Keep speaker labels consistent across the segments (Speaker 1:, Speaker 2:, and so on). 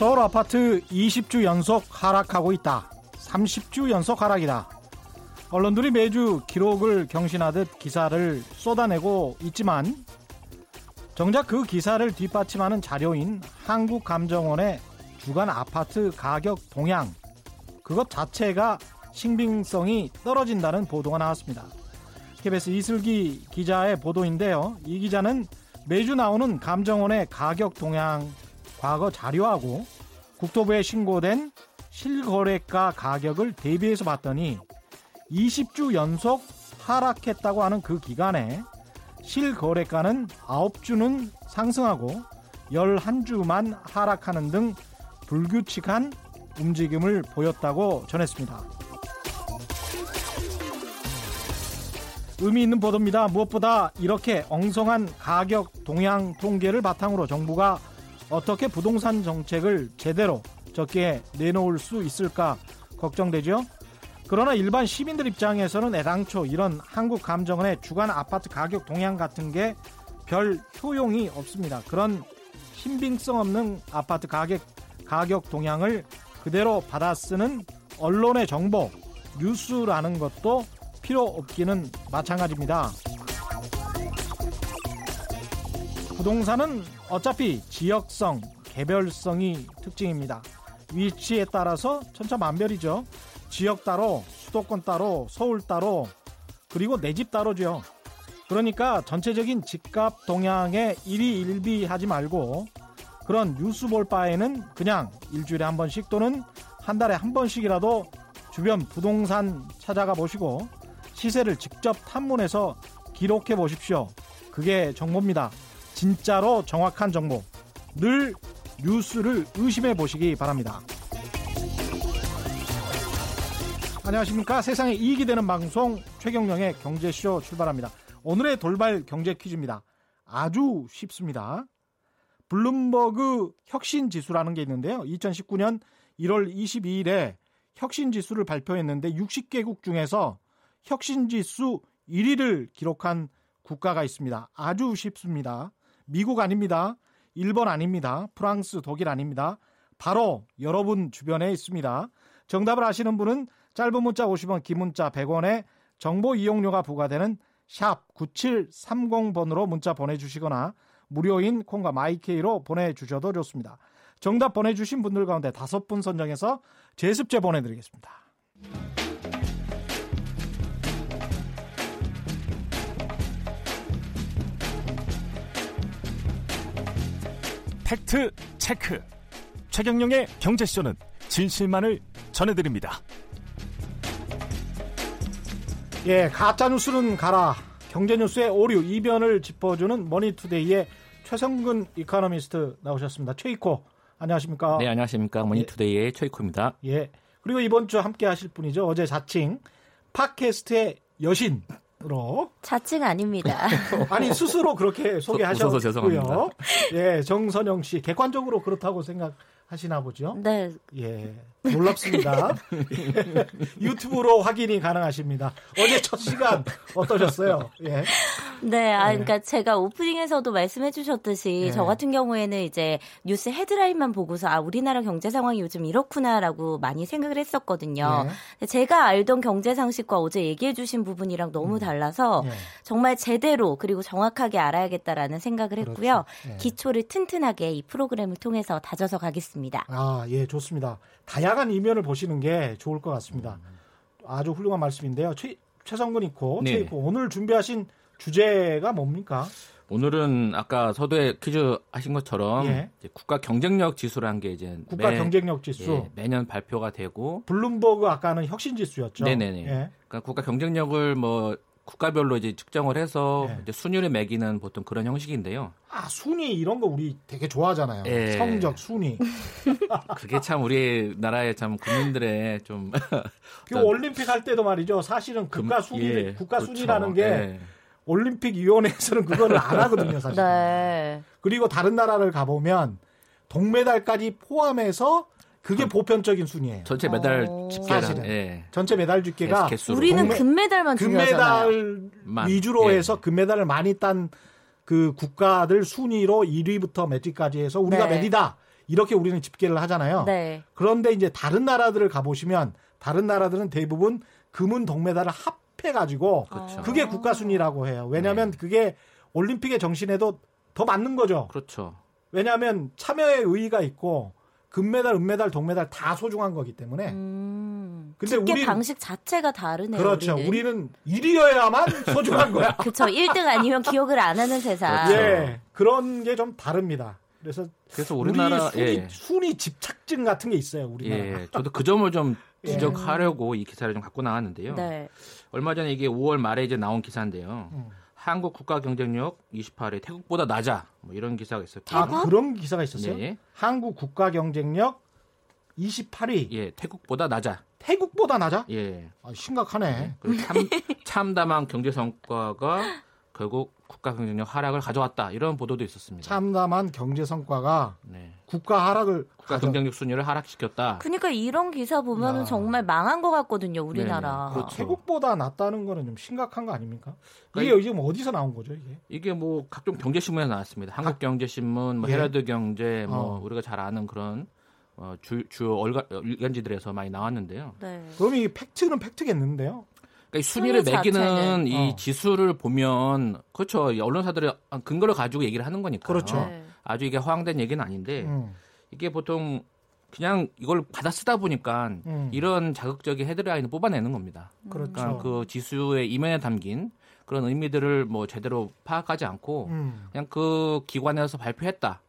Speaker 1: 서울 아파트 20주 연속 하락하고 있다. 30주 연속 하락이다. 언론들이 매주 기록을 경신하듯 기사를 쏟아내고 있지만 정작 그 기사를 뒷받침하는 자료인 한국감정원의 주간 아파트 가격 동향 그것 자체가 신빙성이 떨어진다는 보도가 나왔습니다. KBS 이슬기 기자의 보도인데요. 이 기자는 매주 나오는 감정원의 가격 동향 과거 자료하고 국토부에 신고된 실거래가 가격을 대비해서 봤더니 20주 연속 하락했다고 하는 그 기간에 실거래가는 9주는 상승하고 11주만 하락하는 등 불규칙한 움직임을 보였다고 전했습니다. 의미 있는 보도입니다. 무엇보다 이렇게 엉성한 가격 동향 통계를 바탕으로 정부가 어떻게 부동산 정책을 제대로 적게 내놓을 수 있을까 걱정되죠. 그러나 일반 시민들 입장에서는 애당초 이런 한국 감정원의 주간 아파트 가격 동향 같은 게 별 효용이 없습니다. 그런 신빙성 없는 아파트 가격, 가격 동향을 그대로 받아 쓰는 언론의 정보, 뉴스라는 것도 필요 없기는 마찬가지입니다. 부동산은 어차피 지역성, 개별성이 특징입니다. 위치에 따라서 천차만별이죠. 지역 따로, 수도권 따로, 서울 따로, 그리고 내 집 따로죠. 그러니까 전체적인 집값 동향에 일희일비하지 말고 그런 뉴스 볼 바에는 그냥 일주일에 한 번씩 또는 한 달에 한 번씩이라도 주변 부동산 찾아가 보시고 시세를 직접 탐문해서 기록해 보십시오. 그게 정보입니다. 진짜로 정확한 정보. 늘 뉴스를 의심해 보시기 바랍니다. 안녕하십니까. 세상에 이익이 되는 방송 최경령의 경제쇼 출발합니다. 오늘의 돌발 경제 퀴즈입니다. 아주 쉽습니다. 블룸버그 혁신 지수라는 게 있는데요. 2019년 1월 22일에 혁신 지수를 발표했는데 60개국 중에서 혁신 지수 1위를 기록한 국가가 있습니다. 아주 쉽습니다. 미국 아닙니다. 일본 아닙니다. 프랑스, 독일 아닙니다. 바로 여러분 주변에 있습니다. 정답을 아시는 분은 짧은 문자 50원, 긴 문자 100원에 정보 이용료가 부과되는 샵 9730번으로 문자 보내주시거나 무료인 콩과 마이케이로 보내주셔도 좋습니다. 정답 보내주신 분들 가운데 다섯 분 선정해서 제습제 보내드리겠습니다.
Speaker 2: 팩트 체크. 최경영의 경제쇼는 진실만을 전해드립니다.
Speaker 1: 예, 가짜 뉴스는 가라. 경제 뉴스의 오류 이면을 짚어주는 머니투데이의 최성근 이카노미스트 나오셨습니다. 최이코 안녕하십니까?
Speaker 3: 네, 안녕하십니까? 머니투데이의 예. 최이코입니다.
Speaker 1: 예. 그리고 이번 주 함께 하실 분이죠. 어제 자칭 팟캐스트의 여신 으 로
Speaker 4: 자칭 아닙니다.
Speaker 1: 아니 스스로 그렇게 소개하셨고요.
Speaker 3: 죄송합니다.
Speaker 1: 예, 정선영 씨 객관적으로 그렇다고 생각하시나 보죠?
Speaker 4: 네.
Speaker 1: 예, 놀랍습니다. 예, 유튜브로 확인이 가능하십니다. 어제 첫 시간 어떠셨어요? 예.
Speaker 4: 네, 아, 그러니까 제가 오프닝에서도 말씀해주셨듯이 네. 저 같은 경우에는 이제 뉴스 헤드라인만 보고서 아 우리나라 경제 상황이 요즘 이렇구나라고 많이 생각을 했었거든요. 네. 제가 알던 경제 상식과 어제 얘기해주신 부분이랑 너무 음. 달라서 네. 정말 제대로 그리고 정확하게 알아야겠다라는 생각을 그렇죠. 했고요. 그렇죠. 기초를 튼튼하게 이 프로그램을 통해서 다져서 가겠습니다.
Speaker 1: 아, 예, 좋습니다. 다양 한 이면을 보시는 게 좋을 것 같습니다. 아주 훌륭한 말씀인데요. 최, 최성근 있고, 네. 최 있고 오늘 준비하신 주제가 뭡니까?
Speaker 3: 오늘은 아까 서두에 퀴즈 하신 것처럼 예. 국가 경쟁력 지수라는 게 이제
Speaker 1: 국가 매, 경쟁력 지수
Speaker 3: 예, 매년 발표가 되고
Speaker 1: 블룸버그 아까는 혁신 지수였죠.
Speaker 3: 네네네. 예. 그러니까 국가 경쟁력을 뭐 국가별로 이제 측정을 해서 예. 이제 순위를 매기는 보통 그런 형식인데요.
Speaker 1: 아 순위 이런 거 우리 되게 좋아하잖아요. 예. 성적 순위.
Speaker 3: 그게 참 우리 나라의 참 국민들의 좀.
Speaker 1: 그 올림픽 할 때도 말이죠. 사실은 국가 순위 예. 국가 그렇죠. 순위라는 게. 예. 올림픽 위원회에서는 그거를 안 하거든요, 사실. 네. 그리고 다른 나라를 가 보면 동메달까지 포함해서 그게 보편적인 순위예요.
Speaker 3: 전체 메달 집계는
Speaker 1: 예. 전체 메달 집계가
Speaker 4: 우리는 동메, 금메달만
Speaker 1: 금메달 위주로 예. 해서 금메달을 많이 딴 그 국가들 순위로 1위부터 몇 위까지 해서 우리가 네. 몇 위다 이렇게 우리는 집계를 하잖아요.
Speaker 4: 네.
Speaker 1: 그런데 이제 다른 나라들을 가보시면 다른 나라들은 대부분 금은 동메달을 합해 가지고
Speaker 3: 그렇죠.
Speaker 1: 그게 국가 순위라고 해요. 왜냐하면 그게 올림픽의 정신에도 더 맞는 거죠.
Speaker 3: 그렇죠.
Speaker 1: 왜냐하면 참여의 의의가 있고 금메달, 은메달, 동메달 다 소중한 거기 때문에.
Speaker 4: 음.
Speaker 1: 근데
Speaker 4: 집계
Speaker 1: 우리
Speaker 4: 방식 자체가 다르네요.
Speaker 1: 그렇죠.
Speaker 4: 우리는.
Speaker 1: 우리는 1위여야만 소중한 거야.
Speaker 4: 그렇죠. 1등 아니면 기억을 안 하는 세상.
Speaker 3: 그렇죠.
Speaker 1: 예, 그런 게 좀 다릅니다. 그래서
Speaker 3: 그래서 우리나라
Speaker 1: 우리 순위,
Speaker 3: 예.
Speaker 1: 순위 집착증 같은 게 있어요. 우리나라.
Speaker 3: 예, 저도 그 점을 좀
Speaker 1: 예.
Speaker 3: 지적하려고 이 기사를 좀 갖고 나왔는데요.
Speaker 4: 네.
Speaker 3: 얼마 전에 이게 5월 말에 이제 나온 기사인데요.
Speaker 1: 음.
Speaker 3: 한국 국가 경쟁력 28위 태국보다 낮아. 뭐 이런 기사가 있었고.
Speaker 1: 아 그런 기사가 있었어요.
Speaker 3: 네.
Speaker 1: 한국 국가 경쟁력 28위.
Speaker 3: 예, 태국보다 낮아.
Speaker 1: 태국보다 낮아?
Speaker 3: 예.
Speaker 1: 아, 심각하네.
Speaker 3: 그리고 참, 참담한 경제 성과가 결국 국가 경쟁력 하락을 가져왔다. 이런 보도도 있었습니다.
Speaker 1: 참담한 경제 성과가
Speaker 3: 네.
Speaker 1: 국가 하락을
Speaker 3: 국가
Speaker 1: 가져-
Speaker 3: 경쟁력 순위를 하락시켰다.
Speaker 4: 그러니까 이런 기사 보면은
Speaker 1: 야.
Speaker 4: 정말 망한 것 같거든요, 우리나라.
Speaker 3: 네, 그렇죠.
Speaker 1: 태국보다 낫다는 거는 좀 심각한 거 아닙니까? 이게
Speaker 3: 그러니까
Speaker 1: 지금 어디서 나온 거죠, 이게?
Speaker 3: 이게 뭐 각종 경제 신문에 나왔습니다. 한국 경제 신문, 뭐
Speaker 1: 예.
Speaker 3: 헤라드 경제, 뭐
Speaker 1: 어.
Speaker 3: 우리가 잘 아는 그런 어, 주, 주요 얼가, 일간지들에서 많이 나왔는데요.
Speaker 4: 네.
Speaker 1: 그럼 이 팩트는 팩트겠는데요?
Speaker 3: 그러니까 이 순위를
Speaker 4: 순위
Speaker 3: 매기는 이
Speaker 1: 어.
Speaker 3: 지수를 보면 그렇죠. 이 언론사들이 근거를 가지고 얘기를 하는 거니까.
Speaker 1: 그렇죠.
Speaker 4: 네.
Speaker 3: 아주 이게 허황된 얘기는 아닌데
Speaker 1: 음,
Speaker 3: 이게 보통 그냥 이걸 받아 쓰다 보니까
Speaker 1: 음.
Speaker 3: 이런 자극적인 헤드라인을 뽑아내는 겁니다.
Speaker 1: 그렇죠.
Speaker 3: 그러니까 그 지수의 이면에 담긴 그런 의미들을 뭐 제대로 파악하지 않고
Speaker 1: 음,
Speaker 3: 그냥 그 기관에서 발표했다.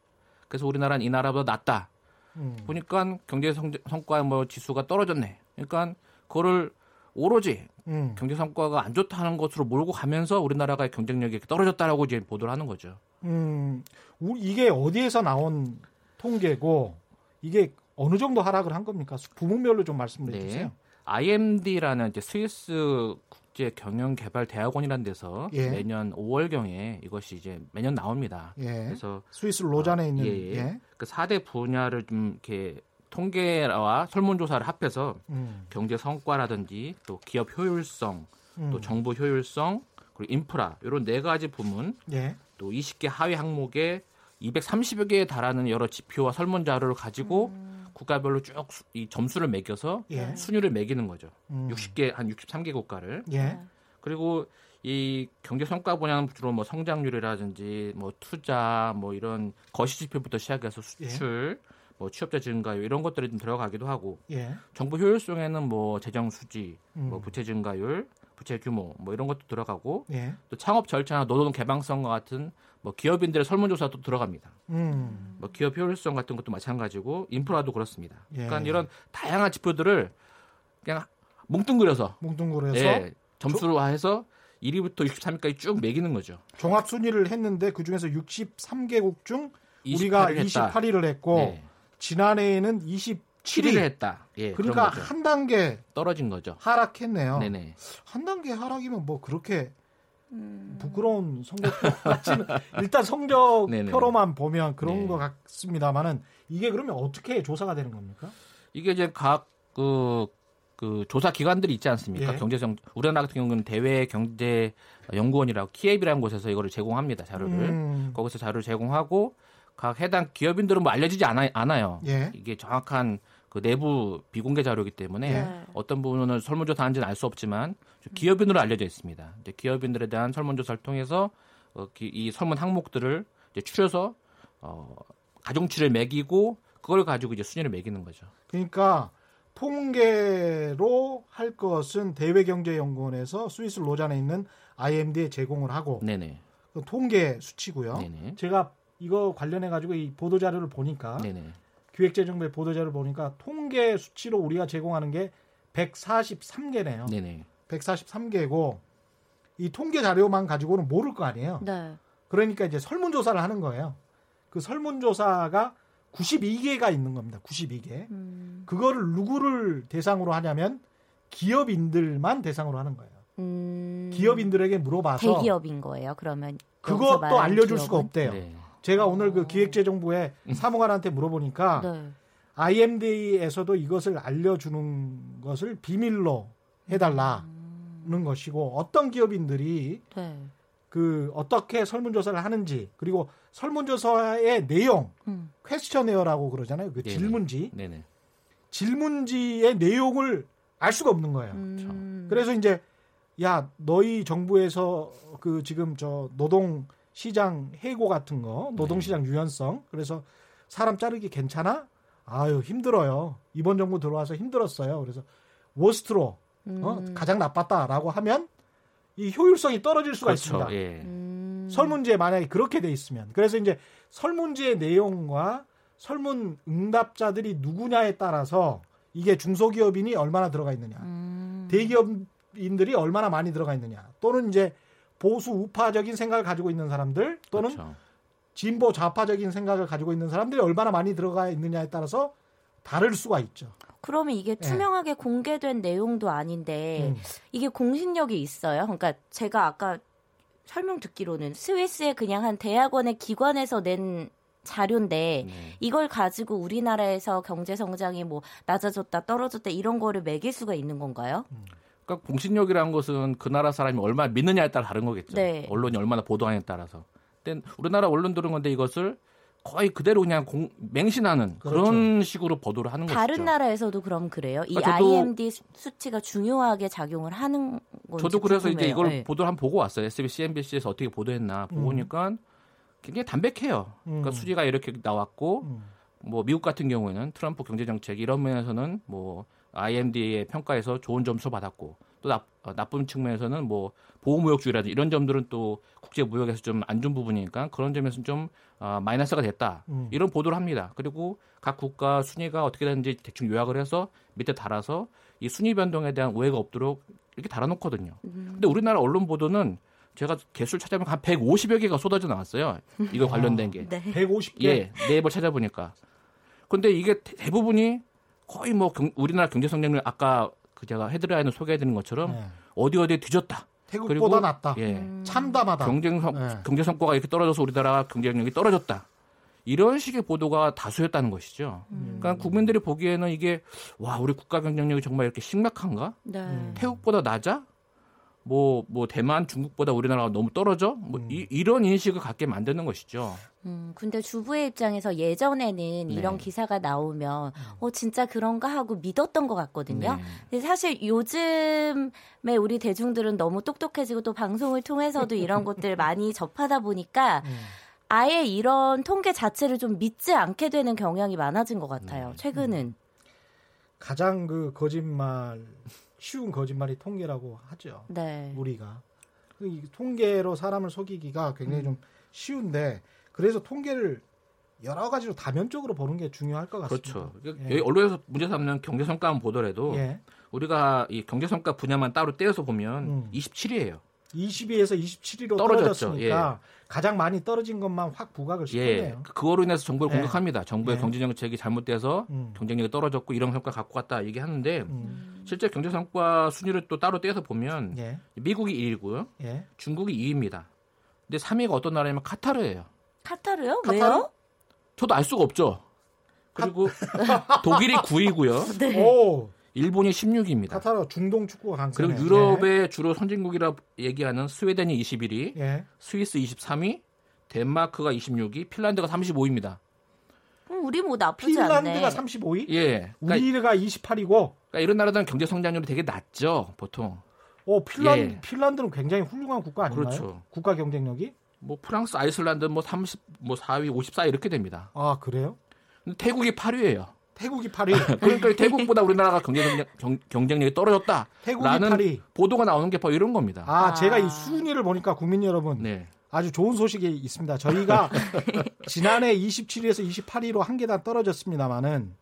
Speaker 3: 그래서 우리나라는 이 나라보다 낫다.
Speaker 1: 음.
Speaker 3: 보니까 경제 성, 성과 뭐 지수가 떨어졌네. 그러니까 그거를 오로지
Speaker 1: 음.
Speaker 3: 경제 성과가 안 좋다는 것으로 몰고 가면서 우리나라가 경쟁력이 떨어졌다라고 이제 보도를 하는 거죠.
Speaker 1: 음, 우- 이게 어디에서 나온 통계고 이게 어느 정도 하락을 한 겁니까? 부문별로 좀 말씀을 해주세요.
Speaker 3: 네. IMD라는 이제 스위스 국제 경영 개발 대학원이라는 데서
Speaker 1: 예.
Speaker 3: 매년 5월 경에 이것이 이제 매년 나옵니다.
Speaker 1: 예.
Speaker 3: 그래서
Speaker 1: 스위스 로잔에 있는
Speaker 3: 예,
Speaker 1: 예.
Speaker 3: 예. 그 4대 분야를 좀 이렇게 통계와 설문조사를 합해서
Speaker 1: 음,
Speaker 3: 경제 성과라든지 또 기업 효율성,
Speaker 1: 음.
Speaker 3: 또 정부 효율성, 그리고 인프라 이런 네 가지 부문,
Speaker 1: 예.
Speaker 3: 또 20개 하위 항목에 230여 개에 달하는 여러 지표와 설문 자료를 가지고 국가별로 쭉 이 점수를 매겨서
Speaker 1: 예.
Speaker 3: 순위를 매기는 거죠.
Speaker 1: 음.
Speaker 3: 60개 한 63개 국가를.
Speaker 1: 예.
Speaker 3: 그리고 이 경제 성과 분야는 주로 뭐 성장률이라든지 뭐 투자 뭐 이런 거시 지표부터 시작해서 수출, 뭐 취업자 증가율 이런 것들이 좀 들어가기도 하고
Speaker 1: 예.
Speaker 3: 정부 효율성에는 뭐 재정 수지, 뭐
Speaker 1: 음.
Speaker 3: 부채 증가율, 부채 규모 뭐 이런 것도 들어가고
Speaker 1: 예.
Speaker 3: 또 창업 절차나 노동 개방성과 같은 뭐 기업인들의 설문조사도 들어갑니다.
Speaker 1: 음.
Speaker 3: 뭐 기업 효율성 같은 것도 마찬가지고 인프라도 그렇습니다.
Speaker 1: 예.
Speaker 3: 그러니까 이런 다양한 지표들을 그냥 뭉뚱그려서
Speaker 1: 뭉뚱그려서
Speaker 3: 예, 점수로해서 1위부터 63위까지 쭉 매기는 거죠.
Speaker 1: 종합 순위를 했는데 그 중에서 63개국 중 우리가
Speaker 3: 28위를 했다.
Speaker 1: 28위를 했고
Speaker 3: 네.
Speaker 1: 지난해에는
Speaker 3: 7위를
Speaker 1: 27위.
Speaker 3: 했다. 예,
Speaker 1: 그러니까. 한 단계
Speaker 3: 떨어진 거죠.
Speaker 1: 하락했네요.
Speaker 3: 네네.
Speaker 1: 한 단계 하락이면 뭐 그렇게
Speaker 4: 음.
Speaker 1: 부끄러운 성적표 같지는 일단 성적표로만 보면 그런
Speaker 3: 네.
Speaker 1: 것 같습니다만은 이게 그러면 어떻게 조사가 되는 겁니까?
Speaker 3: 이게 이제 각그 그 조사 기관들이 있지 않습니까?
Speaker 1: 예.
Speaker 3: 경제성 우리나라 같은 경우는 대외 경제 연구원이라고 키앱이라는 곳에서 이거를 제공합니다. 자료를
Speaker 1: 음,
Speaker 3: 거기서 자료를 제공하고 각 해당 기업인들은 뭐 알려지지 않아, 않아 요.
Speaker 1: 예.
Speaker 3: 이게 정확한 그 내부 비공개 자료이기 때문에
Speaker 4: 네.
Speaker 3: 어떤 부분은 설문조사하는지는 알 수 없지만 기업인으로 알려져 있습니다. 이제 기업인들에 대한 설문조사를 통해서 어, 기- 이 설문 항목들을 이제 추려서 어, 가중치를 매기고 그걸 가지고 이제 순위를 매기는 거죠.
Speaker 1: 그러니까 통계로 할 것은 대외경제연구원에서 스위스 로잔에 있는 IMD에 제공을 하고
Speaker 3: 네네.
Speaker 1: 그 통계 수치고요.
Speaker 3: 네네.
Speaker 1: 제가 이거 관련해 가지고 이 보도 자료를 보니까
Speaker 3: 네네.
Speaker 1: 기획재정부의 보도 자료를 보니까 통계 수치로 우리가 제공하는 게 143개네요.
Speaker 3: 네네.
Speaker 1: 143개고 이 통계 자료만 가지고는 모를 거 아니에요.
Speaker 4: 네.
Speaker 1: 그러니까 이제 설문 조사를 하는 거예요. 그 설문 조사가 92개가 있는 겁니다. 92개.
Speaker 4: 음.
Speaker 1: 그거를 누구를 대상으로 하냐면 기업인들만 대상으로 하는 거예요.
Speaker 4: 음.
Speaker 1: 기업인들에게 물어봐서
Speaker 4: 대기업인 거예요. 그러면
Speaker 1: 그것도 알려줄 수가
Speaker 4: 기업은?
Speaker 1: 없대요.
Speaker 3: 네.
Speaker 1: 제가 오늘 그 기획재정부의 사무관한테 물어보니까
Speaker 4: 네.
Speaker 1: IMD에서도 이것을 알려주는 것을 비밀로 해달라는
Speaker 4: 음.
Speaker 1: 것이고 어떤 기업인들이
Speaker 4: 네.
Speaker 1: 그 어떻게 설문조사를 하는지 그리고 설문조사의 내용
Speaker 4: 음.
Speaker 1: 퀘스천에어라고 그러잖아요. 그
Speaker 3: 네네.
Speaker 1: 질문지
Speaker 3: 네네.
Speaker 1: 질문지의 내용을 알 수가 없는 거예요.
Speaker 4: 음.
Speaker 1: 그래서 이제 야 너희 정부에서 그 지금 저 노동 시장 해고 같은 거 노동 시장 유연성 그래서 사람 자르기 괜찮아? 아유 힘들어요. 이번 정부 들어와서 힘들었어요. 그래서 워스트로 어,
Speaker 4: 음.
Speaker 1: 가장 나빴다라고 하면 이 효율성이 떨어질 수가
Speaker 3: 그렇죠.
Speaker 1: 있습니다.
Speaker 3: 예.
Speaker 4: 음.
Speaker 1: 설문지에 만약에 그렇게 돼 있으면 그래서 이제 설문지의 내용과 설문 응답자들이 누구냐에 따라서 이게 중소기업인이 얼마나 들어가 있느냐
Speaker 4: 음.
Speaker 1: 대기업인들이 얼마나 많이 들어가 있느냐 또는 이제 보수 우파적인 생각을 가지고 있는 사람들 또는
Speaker 3: 그렇죠.
Speaker 1: 진보 좌파적인 생각을 가지고 있는 사람들이 얼마나 많이 들어가 있느냐에 따라서 다를 수가 있죠.
Speaker 4: 그러면 이게
Speaker 1: 네.
Speaker 4: 투명하게 공개된 내용도 아닌데
Speaker 1: 음.
Speaker 4: 이게 공신력이 있어요. 그러니까 제가 아까 설명 듣기로는 스위스의 그냥 한 대학원의 기관에서 낸 자료인데
Speaker 3: 네.
Speaker 4: 이걸 가지고 우리나라에서 경제 성장이 뭐 낮아졌다 떨어졌다 이런 거를 매길 수가 있는 건가요?
Speaker 3: 그러니까 공신력이라는 것은 그 나라 사람이 얼마나 믿느냐에 따라 다른 거겠죠.
Speaker 4: 네.
Speaker 3: 언론이 얼마나 보도하냐에 따라서. 근데 우리나라 언론들은 건데 이것을 거의 그대로 그냥 공- 맹신하는 그런
Speaker 1: 그렇죠.
Speaker 3: 식으로 보도를 하는
Speaker 4: 다른
Speaker 3: 것이죠.
Speaker 4: 나라에서도 그럼 그래요? 이
Speaker 3: 그러니까 저도-
Speaker 4: IMD 수- 수치가 중요하게 작용을 하는 건지
Speaker 3: 저도 그래서 이제
Speaker 4: 궁금해요.
Speaker 3: 이걸
Speaker 4: 네.
Speaker 3: 보도를 한번 보고 왔어요. SBS, MBC에서 어떻게 보도했나 보고
Speaker 1: 음.
Speaker 3: 보니까 굉장히 담백해요. 그러니까
Speaker 1: 음.
Speaker 3: 수지가 이렇게 나왔고
Speaker 1: 음.
Speaker 3: 뭐 미국 같은 경우에는 트럼프 경제 정책 이런 면에서는 뭐 IMD의 평가에서 좋은 점수 받았고 또 나, 어, 나쁜 측면에서는 뭐 보호무역주의라든지 이런 점들은 또 국제 무역에서 좀 안 좋은 부분이니까 그런 점에서는 좀 어, 마이너스가 됐다
Speaker 1: 음.
Speaker 3: 이런 보도를 합니다. 그리고 각 국가 순위가 어떻게 되는지 대충 요약을 해서 밑에 달아서 이 순위 변동에 대한 오해가 없도록 이렇게 달아놓거든요.
Speaker 4: 음.
Speaker 3: 근데 우리나라 언론 보도는 제가 개수를 찾아보면 한 150여 개가 쏟아져 나왔어요. 이거 관련된 게.
Speaker 4: 네.
Speaker 1: 150개.
Speaker 3: 예, 네이버 찾아보니까. 근데 이게 대- 대부분이 거의 뭐 경- 우리나라 경제 성장률 아까 그 제가 헤드라인을 소개해드린 것처럼
Speaker 1: 네.
Speaker 3: 어디 어디에 뒤졌다.
Speaker 1: 태국보다
Speaker 3: 그리고
Speaker 1: 낫다.
Speaker 3: 예,
Speaker 4: 음.
Speaker 1: 참담하다.
Speaker 3: 경쟁 성,
Speaker 1: 네.
Speaker 3: 경제 성과가 이렇게 떨어져서 우리나라 경쟁력이 떨어졌다. 이런 식의 보도가 다수였다는 것이죠.
Speaker 4: 음.
Speaker 3: 그러니까 국민들이 보기에는 이게 와 우리 국가 경쟁력이 정말 이렇게 심각한가?
Speaker 4: 네.
Speaker 1: 음.
Speaker 3: 태국보다 낮아? 뭐, 뭐, 대만, 중국보다 우리나라가 너무 떨어져? 뭐, 이, 이런 인식을 갖게 만드는 것이죠.
Speaker 4: 음, 근데 주부의 입장에서 예전에는 이런
Speaker 3: 네.
Speaker 4: 기사가 나오면 어 진짜 그런가 하고 믿었던 것 같거든요.
Speaker 3: 네.
Speaker 4: 근데 사실 요즘에 우리 대중들은 너무 똑똑해지고 또 방송을 통해서도 이런 것들 많이 접하다 보니까
Speaker 1: 음.
Speaker 4: 아예 이런 통계 자체를 좀 믿지 않게 되는 경향이 많아진 것 같아요.
Speaker 3: 네.
Speaker 4: 최근은.
Speaker 1: 가장 그 거짓말 쉬운 거짓말이 통계라고 하죠.
Speaker 4: 네.
Speaker 1: 우리가 그이 통계로 사람을 속이기가 굉장히 좀 쉬운데 그래서 통계를 여러 가지로 다면적으로 보는 게 중요할 것 같습니다.
Speaker 3: 그렇죠. 그러니까
Speaker 1: 예.
Speaker 3: 여기 언론에서 문제 삼는 경제 성과만 보더라도
Speaker 1: 예.
Speaker 3: 우리가 이 경제 성과 분야만 따로 떼어서 보면
Speaker 1: 음.
Speaker 3: 27위예요.
Speaker 1: 22에서 27위로
Speaker 3: 떨어졌죠.
Speaker 1: 떨어졌으니까 가장 많이 떨어진 것만 확 부각을
Speaker 3: 예.
Speaker 1: 시켰네요.
Speaker 3: 그- 그거로 인해서 정부를
Speaker 1: 예.
Speaker 3: 공격합니다. 정부의
Speaker 1: 예.
Speaker 3: 경제 정책이 잘못돼서
Speaker 1: 음.
Speaker 3: 경쟁력이 떨어졌고 이런 성과 갖고 갔다 얘기하는데
Speaker 1: 음.
Speaker 3: 실제 경제 성과 순위를 또 따로 떼서 보면
Speaker 1: 예.
Speaker 3: 미국이 1위고요.
Speaker 1: 예.
Speaker 3: 중국이 2위입니다. 근데 3위가 어떤 나라냐면 카타르예요.
Speaker 4: 카타르요?
Speaker 1: 카타르?
Speaker 4: 왜요?
Speaker 3: 저도 알 수가 없죠. 그리고 독일이 9위고요.
Speaker 4: 네.
Speaker 1: 오,
Speaker 3: 일본이 16위입니다.
Speaker 1: 카타르 중동 축구가 강세네.
Speaker 3: 그리고 유럽의 주로 선진국이라 얘기하는 스웨덴이 21위,
Speaker 1: 예. 예.
Speaker 3: 스위스 23위, 덴마크가 26위, 핀란드가 35위입니다.
Speaker 4: 그럼 우리 뭐 나쁘지
Speaker 1: 핀란드가
Speaker 4: 않네.
Speaker 1: 35위,
Speaker 3: 예. 그러니까,
Speaker 1: 우리가 28위고,
Speaker 3: 그러니까 이런 나라들은 경제 성장률이 되게 낮죠, 보통.
Speaker 1: 오 핀란
Speaker 3: 예.
Speaker 1: 핀란드는 굉장히 훌륭한 국가 아닌가요?
Speaker 3: 그렇죠.
Speaker 1: 국가 경쟁력이?
Speaker 3: 뭐 프랑스, 아이슬란드 뭐 30, 뭐 4위, 54위 이렇게 됩니다.
Speaker 1: 아 그래요?
Speaker 3: 근데 태국이 8위예요.
Speaker 1: 태국이 8위,
Speaker 3: 그러니까 태국보다 우리나라가 경제 성장, 경, 경쟁력 이 떨어졌다.
Speaker 1: 태국이
Speaker 3: 라는
Speaker 1: 8위.
Speaker 3: 보도가 나오는 게 바로 이런 겁니다.
Speaker 1: 아,
Speaker 4: 아.
Speaker 1: 제가 이 순위를 보니까 국민 여러분
Speaker 3: 네.
Speaker 1: 아주 좋은 소식이 있습니다. 저희가 지난해 27위에서 28위로 한 계단 떨어졌습니다만은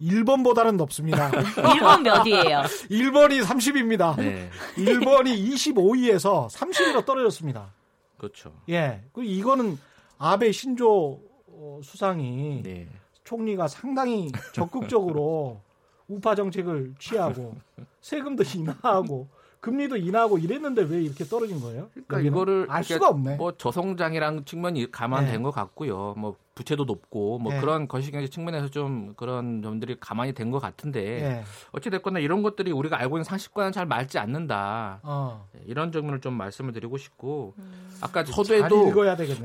Speaker 1: 1번보다는 높습니다.
Speaker 4: 일본 몇이에요?
Speaker 1: 1번이 30위입니다.
Speaker 3: 네.
Speaker 1: 1번이 25위에서 30위로 떨어졌습니다.
Speaker 3: 그렇죠.
Speaker 1: 예. 그 이거는 아베 신조 어, 수상이
Speaker 3: 네.
Speaker 1: 총리가 상당히 적극적으로 우파 정책을 취하고 세금도 인하하고 금리도 인하고 이랬는데 왜 이렇게 떨어진 거예요?
Speaker 3: 그러니까? 이거를
Speaker 1: 알
Speaker 3: 이렇게
Speaker 1: 수가 없네.
Speaker 3: 뭐 저성장이랑 측면이 감안된
Speaker 1: 네.
Speaker 3: 것 같고요. 뭐 부채도 높고 뭐
Speaker 1: 네.
Speaker 3: 그런 거시경제 측면에서 좀 그런 점들이 가만히 된 것 같은데
Speaker 1: 예.
Speaker 3: 어찌 됐거나 이런 것들이 우리가 알고 있는 상식과는 잘 맞지 않는다.
Speaker 1: 어.
Speaker 3: 이런 점을 좀 말씀을 드리고 싶고 아까
Speaker 1: 잘
Speaker 3: 서두에도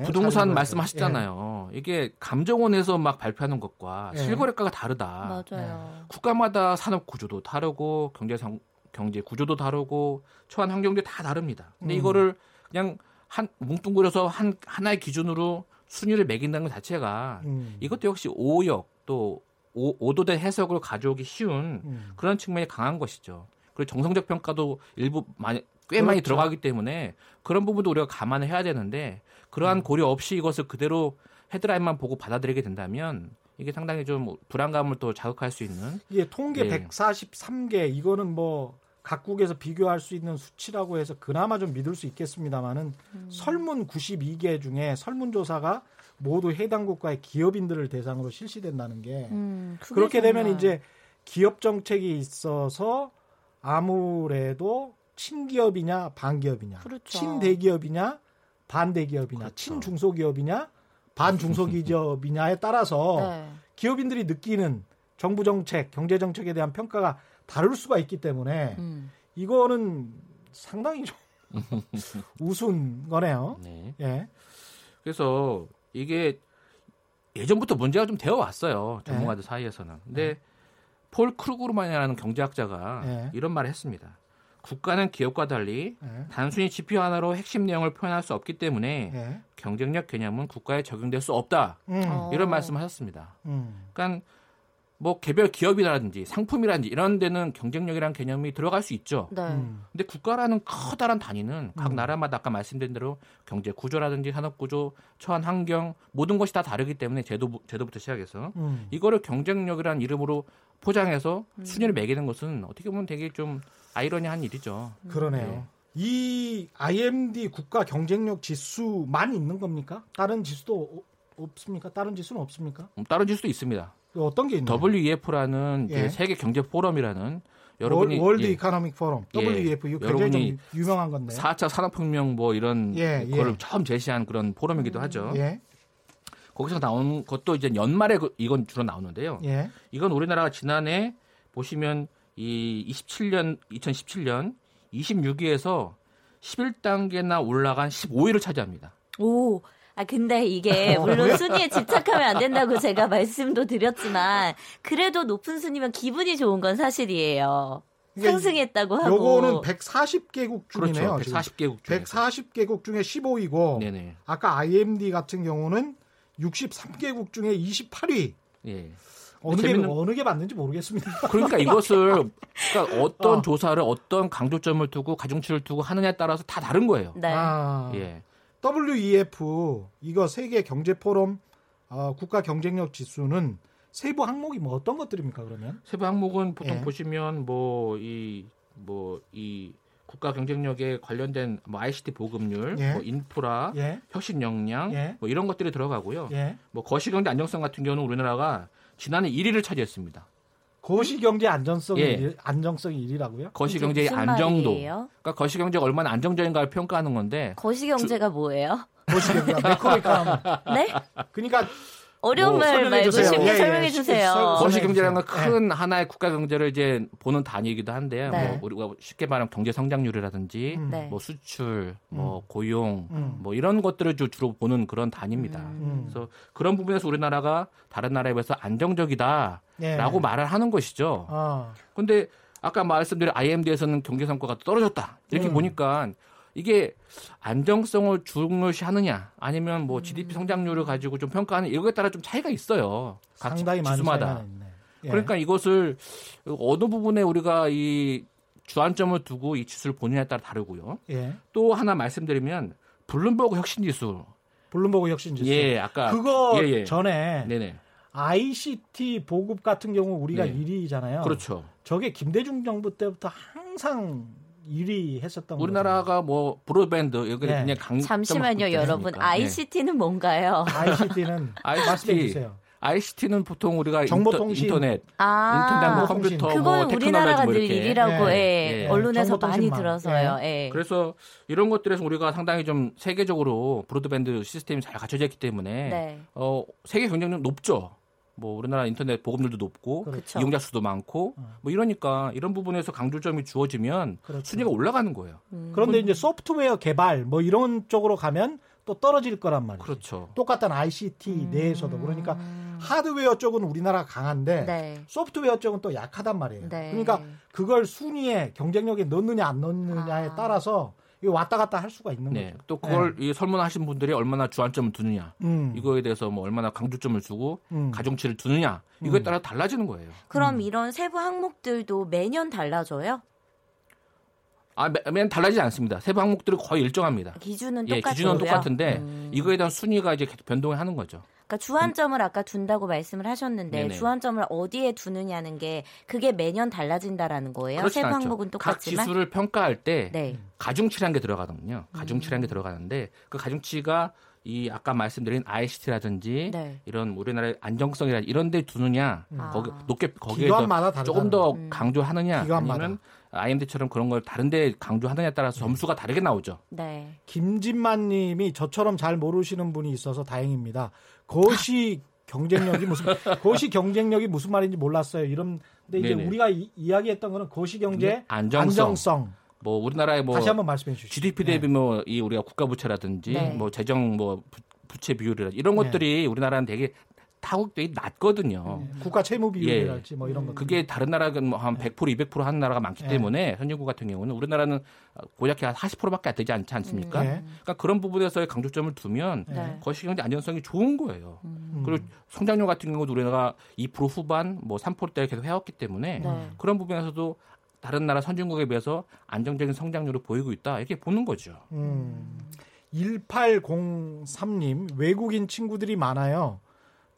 Speaker 3: 부동산 말씀하셨잖아요. 이게 감정원에서 막 발표하는 것과
Speaker 1: 예.
Speaker 3: 실거래가가 다르다.
Speaker 4: 맞아요.
Speaker 3: 국가마다 산업 구조도 다르고 경제 상, 경제 구조도 다르고 처한 환경도 다 다릅니다. 근데
Speaker 1: 음.
Speaker 3: 이거를 그냥 한 뭉뚱그려서 한 하나의 기준으로 순위를 매긴다는 것 자체가
Speaker 1: 예. 음.
Speaker 3: 이것도 역시 오역 또 오, 오도된 해석을 가져오기 쉬운
Speaker 1: 음.
Speaker 3: 그런 측면이 강한 것이죠. 그리고 정성적 평가도 일부 많이 꽤 많이
Speaker 1: 그렇죠.
Speaker 3: 들어가기 때문에 그런 부분도 우리가 감안을 해야 되는데 그러한
Speaker 1: 음.
Speaker 3: 고려 없이 이것을 그대로 헤드라인만 보고 받아들이게 된다면 이게 상당히 좀 불안감을 또 자극할 수 있는
Speaker 1: 이게 통계
Speaker 3: 예.
Speaker 1: 143개 이거는 뭐 각국에서 비교할 수 있는 수치라고 해서 그나마 좀 믿을 수 있겠습니다만은 설문 92개 중에 설문조사가 모두 해당 국가의 기업인들을 대상으로 실시된다는 게
Speaker 4: 음, 그게
Speaker 1: 그렇게 되면 이제 기업 정책이 있어서 아무래도 친기업이냐 반기업이냐
Speaker 4: 그렇죠.
Speaker 1: 친대기업이냐 반대기업이냐
Speaker 3: 그렇죠.
Speaker 1: 친중소기업이냐 반중소기업이냐에 따라서
Speaker 4: 네.
Speaker 1: 기업인들이 느끼는 정부 정책, 경제 정책에 대한 평가가 다를 수가 있기 때문에
Speaker 4: 음.
Speaker 1: 이거는 상당히 좀 우스운 거네요.
Speaker 3: 네.
Speaker 1: 예.
Speaker 3: 그래서 이게 예전부터 문제가 좀 되어 왔어요.
Speaker 1: 네.
Speaker 3: 전문가들 사이에서는. 근데 폴 크루그만이라는 경제학자가
Speaker 1: 네.
Speaker 3: 이런 말을 했습니다. 국가는 기업과 달리
Speaker 1: 예.
Speaker 3: 단순히 지표 하나로 핵심 내용을 표현할 수 없기 때문에
Speaker 1: 예.
Speaker 3: 경쟁력 개념은 국가에 적용될 수 없다.
Speaker 1: 음.
Speaker 4: 어.
Speaker 3: 이런 말씀하셨습니다.
Speaker 1: 음.
Speaker 3: 그러니까 뭐 개별 기업이라든지 상품이라든지 이런 데는 경쟁력이라는 개념이 들어갈 수 있죠.
Speaker 4: 네.
Speaker 1: 음.
Speaker 3: 근데 국가라는 커다란 단위는 각
Speaker 1: 음.
Speaker 3: 나라마다 아까 말씀드린 대로 경제 구조라든지 산업 구조, 처한 환경 모든 것이 다 다르기 때문에 제도 제도부터 시작해서
Speaker 1: 음.
Speaker 3: 이거를 경쟁력이라는 이름으로 포장해서
Speaker 4: 음.
Speaker 3: 순위를 매기는 것은 어떻게 보면 되게 좀 아이러니한 일이죠.
Speaker 1: 그러네요.
Speaker 3: 네.
Speaker 1: 이 IMD 국가 경쟁력 지수만 있는 겁니까? 다른 지수도 어- 없습니까? 다른 지수는 없습니까?
Speaker 3: 음, 다른 지수도 있습니다.
Speaker 1: 어떤 게 있나요?
Speaker 3: WEF라는
Speaker 1: 예.
Speaker 3: 세계 경제 포럼이라는 여러분이
Speaker 1: World
Speaker 3: 예,
Speaker 1: Economic Forum
Speaker 3: 예.
Speaker 1: WEF 이거 굉장히
Speaker 3: 여러분이
Speaker 1: 좀 유명한 건데.
Speaker 3: 4차 산업혁명 뭐 이런
Speaker 1: 예, 예.
Speaker 3: 거를 처음 제시한 그런 포럼이기도 하죠.
Speaker 1: 예.
Speaker 3: 거기서 나온 것도 이제 연말에 그- 이건 주로 나오는데요.
Speaker 1: 예.
Speaker 3: 이건 우리나라가 지난해 보시면 이 27년 2017년 26위에서 11단계나 올라간 15위를 차지합니다.
Speaker 4: 오. 아 근데 이게 물론 순위에 집착하면 안 된다고 제가 말씀도 드렸지만 그래도 높은 순위면 기분이 좋은 건 사실이에요. 상승했다고 하고.
Speaker 1: 요거는 140개국 중이네요.
Speaker 3: 그렇죠. 140개국 중에
Speaker 1: 140개국 중에 15위고
Speaker 3: 네네.
Speaker 1: 아까 IMD 같은 경우는 63개국 중에 28위.
Speaker 3: 예.
Speaker 1: 어느 게
Speaker 3: 재밌는-
Speaker 1: 어느 게 맞는지 모르겠습니다.
Speaker 3: 그러니까 이것을 그러니까 어떤
Speaker 1: 어.
Speaker 3: 조사를 어떤 강조점을 두고 가중치를 두고 하느냐에 따라서 다 다른 거예요.
Speaker 4: 네.
Speaker 1: 아,
Speaker 3: 예.
Speaker 1: WEF 이거 세계 경제 포럼 어, 국가 경쟁력 지수는 세부 항목이 뭐 어떤 것들입니까 그러면?
Speaker 3: 세부 항목은 보통
Speaker 1: 예.
Speaker 3: 보시면 뭐 이 뭐 이 국가 경쟁력에 관련된 뭐 ICT 보급률,
Speaker 1: 예.
Speaker 3: 뭐 인프라,
Speaker 1: 예.
Speaker 3: 혁신 역량,
Speaker 1: 예.
Speaker 3: 뭐 이런 것들이 들어가고요.
Speaker 1: 예.
Speaker 3: 뭐 거시경제 안정성 같은 경우는 우리나라가 지난해 1위를 차지했습니다.
Speaker 1: 거시경제 안전성이
Speaker 3: 예.
Speaker 1: 일- 안정성이 1위라고요?
Speaker 3: 거시경제의 안정도.
Speaker 4: 말이에요?
Speaker 3: 그러니까 거시경제가 얼마나 안정적인가를 평가하는 건데
Speaker 4: 거시경제가 뭐예요?
Speaker 1: 거시경제 매크로 이카노미.
Speaker 4: 네?
Speaker 1: 그러니까
Speaker 4: 어려운
Speaker 3: 뭐
Speaker 4: 말 말고
Speaker 1: 주세요.
Speaker 4: 쉽게
Speaker 1: 예, 예.
Speaker 4: 설명해 주세요.
Speaker 1: 설-
Speaker 3: 거시 경제라는 건
Speaker 1: 네.
Speaker 3: 큰 하나의 국가 경제를 이제 보는 단위이기도 한데요.
Speaker 4: 네.
Speaker 3: 뭐 우리가 쉽게 말하면 경제 성장률이라든지
Speaker 1: 음.
Speaker 4: 네.
Speaker 3: 뭐 수출, 뭐 고용,
Speaker 1: 음.
Speaker 3: 뭐 이런 것들을 주- 주로 보는 그런 단위입니다.
Speaker 1: 음.
Speaker 3: 그래서 그런 부분에서 우리나라가 다른 나라에 비해서 안정적이다라고
Speaker 1: 예.
Speaker 3: 말을 하는 것이죠.
Speaker 1: 아,
Speaker 3: 근데 아까 말씀드린 IMD에서는 경제 성과가 떨어졌다. 이렇게
Speaker 1: 음.
Speaker 3: 보니까 이게 안정성을 중요시하느냐 아니면 뭐 GDP 성장률을 가지고 좀 평가하는 이거에 따라 좀 차이가 있어요. 각
Speaker 1: 상당히
Speaker 3: 지수마다.
Speaker 1: 예.
Speaker 3: 그러니까 이것을 어느 부분에 우리가 이 주안점을 두고 이 지수를 보느냐에 따라 다르고요.
Speaker 1: 예.
Speaker 3: 또 하나 말씀드리면 블룸버그 혁신 지수.
Speaker 1: 블룸버그 혁신 지수.
Speaker 3: 예, 아까
Speaker 1: 그거
Speaker 3: 예, 예.
Speaker 1: 전에
Speaker 3: 네네.
Speaker 1: ICT 보급 같은 경우 우리가
Speaker 3: 네.
Speaker 1: 1위잖아요.
Speaker 3: 그렇죠.
Speaker 1: 저게 김대중 정부 때부터 항상 1위 했었던 거죠.
Speaker 3: 우리나라가 뭐 broadband 여기
Speaker 1: 네.
Speaker 3: 그냥 강
Speaker 4: 잠시만요, 여러분.
Speaker 3: 네.
Speaker 4: ICT는 뭔가요?
Speaker 1: ICT는
Speaker 3: ICT.
Speaker 1: 말씀해 주세요.
Speaker 3: ICT는 보통 우리가
Speaker 1: 정보통신.
Speaker 3: 인터, 넷
Speaker 4: 아,
Speaker 3: 인터넷, 뭐. 컴퓨터,
Speaker 4: 그걸
Speaker 3: 뭐
Speaker 4: 우리나라가
Speaker 3: 테크놀로지 뭐
Speaker 4: 늘. 1위라고
Speaker 1: 예.
Speaker 4: 예,
Speaker 3: 예.
Speaker 4: 언론에서 많이. 들어서요. 예.
Speaker 3: 그래서 이런 것들에서 우리가 상당히 좀 세계적으로 브로드밴드 시스템이 잘 갖춰져 있기 때문에
Speaker 4: 네.
Speaker 3: 어, 세계 경쟁력 높죠. 뭐 우리나라 인터넷 보급률도 높고
Speaker 4: 그렇죠.
Speaker 3: 이용자 수도 많고 뭐 이러니까 이런 부분에서 강조점이 주어지면
Speaker 1: 그렇죠.
Speaker 3: 순위가 올라가는 거예요.
Speaker 4: 음.
Speaker 1: 그런데 이제 소프트웨어 개발 뭐 이런 쪽으로 가면 또 떨어질 거란 말이죠.
Speaker 3: 그렇죠.
Speaker 1: 똑같은 ICT 내에서도 그러니까 하드웨어 쪽은 우리나라가 강한데
Speaker 4: 네.
Speaker 1: 소프트웨어 쪽은 또 약하단 말이에요.
Speaker 4: 네.
Speaker 1: 그러니까 그걸 순위에 경쟁력에 넣느냐 안 넣느냐에
Speaker 4: 아.
Speaker 1: 따라서 왔다 갔다 할 수가 있는
Speaker 3: 네.
Speaker 1: 거죠.
Speaker 3: 또 그걸 이 설문하신 분들이 얼마나 주안점을 두느냐
Speaker 1: 음,
Speaker 3: 이거에 대해서 뭐 얼마나 강조점을 주고
Speaker 1: 음.
Speaker 3: 가중치를 두느냐 이거에 따라 달라지는 거예요.
Speaker 4: 그럼
Speaker 1: 음.
Speaker 4: 이런 세부 항목들도 매년 달라져요?
Speaker 3: 아, 매- 매년 달라지지 않습니다. 세부 항목들은 거의 일정합니다.
Speaker 4: 기준은
Speaker 3: 예,
Speaker 4: 똑같고요.
Speaker 3: 기준은 똑같은데
Speaker 4: 음.
Speaker 3: 이거에 대한 순위가 이제 계속 변동을 하는 거죠.
Speaker 4: 그러니까 주안점을 아까 둔다고 말씀을 하셨는데
Speaker 3: 네네.
Speaker 4: 주안점을 어디에 두느냐는 게 그게 매년 달라진다라는 거예요. 세부. 항목은
Speaker 3: 각
Speaker 4: 똑같지만.
Speaker 3: 지수를 평가할 때
Speaker 4: 네.
Speaker 3: 가중치라는 게 들어가거든요. 가중치라는 게 들어가는데 그 가중치가 이 아까 말씀드린 ICT라든지
Speaker 4: 네.
Speaker 3: 이런 우리나라의 안정성이라 이런 데 두느냐
Speaker 4: 아.
Speaker 3: 거기 높게 거기에 더 조금 더
Speaker 4: 음.
Speaker 3: 강조하느냐
Speaker 1: 기관마다.
Speaker 3: 아니면 IMD처럼 그런 걸 다른데 강조하느냐에 따라서 점수가 다르게 나오죠.
Speaker 4: 네.
Speaker 1: 김진만 님이 저처럼 잘 모르시는 분이 있어서 다행입니다. 거시 경쟁력이 무슨 거시 경쟁력이 무슨 말인지 몰랐어요. 이런 근데 이제
Speaker 3: 네네.
Speaker 1: 우리가 이, 이야기했던 거는 거시 경제
Speaker 3: 네, 안정성. 뭐 우리나라의 뭐
Speaker 1: 다시 한번 말씀해 주시죠.
Speaker 3: GDP 대비 뭐이 우리가 국가 부채라든지
Speaker 4: 네.
Speaker 3: 뭐 재정 뭐 부- 부채 비율이라 이런
Speaker 1: 네.
Speaker 3: 것들이 우리나라는 되게 타국들이 낮거든요.
Speaker 1: 국가 채무 비율이랄지 뭐 이런 거.
Speaker 3: 예. 그게 다른 나라는 뭐한 100% 200% 하는 나라가 많기
Speaker 1: 네.
Speaker 3: 때문에 선진국 같은 경우는 우리나라는 고작 한 40%밖에 안 되지 않지 않습니까?
Speaker 1: 네.
Speaker 3: 그러니까 그런 부분에서의 강조점을 두면
Speaker 4: 네.
Speaker 3: 거시경제 안정성이 좋은 거예요.
Speaker 1: 음.
Speaker 3: 그리고 성장률 같은 경우도 우리나라가 2% 후반 뭐 3%대 계속 해왔기 때문에
Speaker 4: 네.
Speaker 3: 그런 부분에서도 다른 나라 선진국에 비해서 안정적인 성장률을 보이고 있다 이렇게 보는 거죠.
Speaker 1: 음. 1803님 외국인 친구들이 많아요.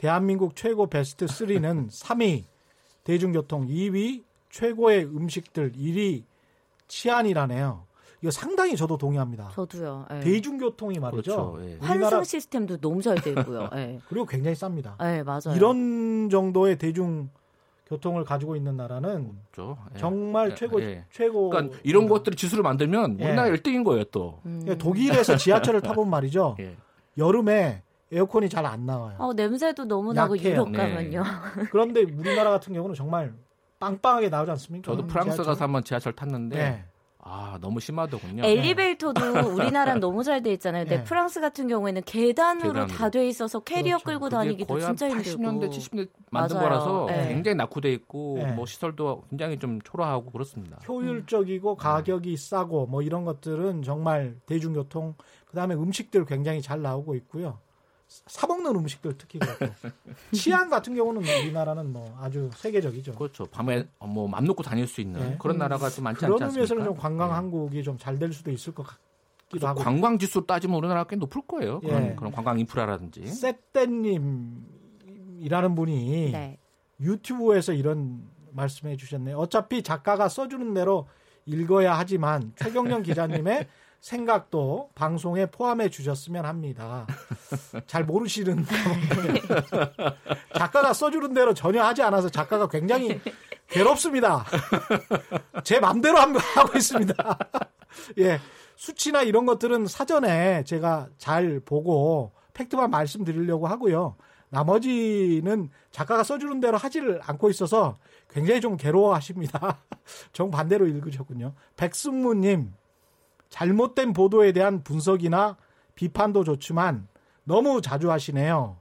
Speaker 1: 대한민국 최고 베스트 3는 3위 대중교통, 2위 최고의 음식들, 1위 치안이라네요. 이거 상당히 저도 동의합니다.
Speaker 4: 저도요. 예.
Speaker 1: 대중교통이 말이죠.
Speaker 3: 그렇죠. 예.
Speaker 1: 우리나라
Speaker 4: 환승 시스템도 너무 잘 돼 있고요. 예.
Speaker 1: 그리고 굉장히 쌉니다.
Speaker 4: 예, 맞아요.
Speaker 1: 이런 정도의 대중 교통을 가지고 있는 나라는
Speaker 3: 그렇죠. 예.
Speaker 1: 정말
Speaker 3: 예,
Speaker 1: 최고
Speaker 3: 예.
Speaker 1: 최고.
Speaker 3: 그러니까 이런 것들을 지수를 만들면
Speaker 1: 예.
Speaker 3: 우리나라 1등인 거예요 또.
Speaker 4: 음.
Speaker 1: 예, 독일에서 지하철을 타본 말이죠.
Speaker 3: 예.
Speaker 1: 여름에 에어컨이 잘 안 나와요.
Speaker 4: 어, 냄새도 너무 나고. 유럽
Speaker 3: 네.
Speaker 4: 가면요.
Speaker 1: 그런데 우리나라 같은 경우는 정말 빵빵하게 나오지 않습니까?
Speaker 3: 저도 프랑스
Speaker 1: 지하철.
Speaker 3: 가서 한번 지하철 탔는데
Speaker 1: 네.
Speaker 3: 아 너무 심하더군요.
Speaker 4: 엘리베이터도 우리나라는 너무 잘 돼 있잖아요. 근데
Speaker 1: 네.
Speaker 4: 프랑스 같은 경우에는 계단으로
Speaker 3: 계단으로.
Speaker 4: 다 돼 있어서 캐리어
Speaker 1: 그렇죠.
Speaker 4: 끌고 다니기도 진짜 힘들고.
Speaker 3: 80년대 70년대 만든
Speaker 4: 맞아요.
Speaker 3: 거라서
Speaker 4: 네.
Speaker 3: 굉장히 낙후돼 있고
Speaker 1: 네.
Speaker 3: 뭐 시설도 굉장히 좀 초라하고 그렇습니다.
Speaker 1: 효율적이고 가격이 싸고 뭐 이런 것들은 정말 대중교통 그다음에 음식들 굉장히 잘 나오고 있고요. 사 먹는 음식들 특히 그렇고 치안 같은 경우는 우리나라는 뭐 아주 세계적이죠.
Speaker 3: 그렇죠. 밤에 어, 뭐맘 놓고 다닐 수 있는
Speaker 1: 네.
Speaker 3: 그런 나라가 좀 많지
Speaker 1: 그런
Speaker 3: 않습니까?
Speaker 1: 의미에서는 좀 관광
Speaker 3: 네.
Speaker 1: 한국이 좀잘 될 수도 있을 것 같기도
Speaker 3: 그래서
Speaker 1: 하고.
Speaker 3: 관광 지수 따지면 우리나라가 꽤 높을 거예요. 그런,
Speaker 1: 예.
Speaker 3: 그런 관광 인프라라든지.
Speaker 1: 세떼님이라는 분이
Speaker 4: 네.
Speaker 1: 유튜브에서 이런 말씀해 주셨네요. 어차피 작가가 써주는 대로 읽어야 하지만 최경련 기자님의 생각도 방송에 포함해 주셨으면 합니다. 잘 모르시는 작가가 써주는 대로 전혀 하지 않아서 작가가 굉장히 괴롭습니다. 제 맘대로 한- 하고 있습니다. 예. 수치나 이런 것들은 사전에 제가 잘 보고 팩트만 말씀드리려고 하고요. 나머지는 작가가 써주는 대로 하지를 않고 있어서 굉장히 좀 괴로워하십니다. 정반대로 읽으셨군요. 백승무님, 잘못된 보도에 대한 분석이나 비판도 좋지만 너무 자주 하시네요.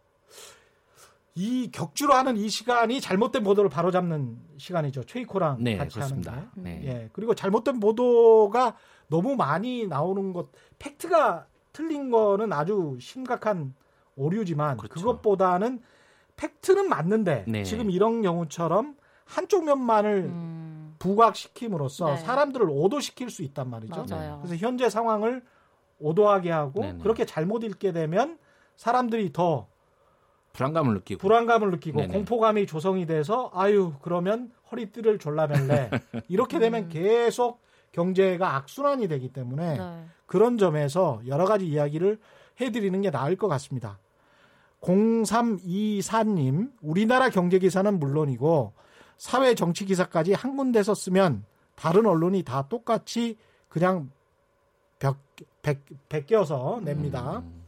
Speaker 1: 이 격주로 하는 이 시간이 잘못된 보도를 바로잡는 시간이죠. 최이코랑
Speaker 3: 네,
Speaker 1: 같이
Speaker 3: 그렇습니다.
Speaker 1: 하는 게.
Speaker 3: 네.
Speaker 1: 예. 그리고 잘못된 보도가 너무 많이 나오는 것, 팩트가 틀린 거는 아주 심각한 오류지만 그
Speaker 3: 그렇죠.
Speaker 1: 것보다는 팩트는 맞는데
Speaker 3: 네.
Speaker 1: 지금 이런 경우처럼 한쪽 면만을
Speaker 4: 음,
Speaker 1: 부각시킴으로써
Speaker 4: 네.
Speaker 1: 사람들을 오도시킬 수 있단 말이죠.
Speaker 4: 맞아요.
Speaker 1: 그래서 현재 상황을 오도하게 하고
Speaker 3: 네네.
Speaker 1: 그렇게 잘못 읽게 되면 사람들이 더
Speaker 3: 불안감을 느끼고.
Speaker 1: 불안감을 느끼고
Speaker 3: 네네.
Speaker 1: 공포감이 조성이 돼서 아유 그러면 허리띠를 졸라맬래 이렇게 되면 계속 경제가 악순환이 되기 때문에
Speaker 4: 네.
Speaker 1: 그런 점에서 여러 가지 이야기를 해드리는 게 나을 것 같습니다. 0324님, 우리나라 경제 기사는 물론이고 사회 정치 기사까지 한 군데서 쓰면 다른 언론이 다 똑같이 그냥 벽, 백, 베껴서 냅니다.
Speaker 3: 음.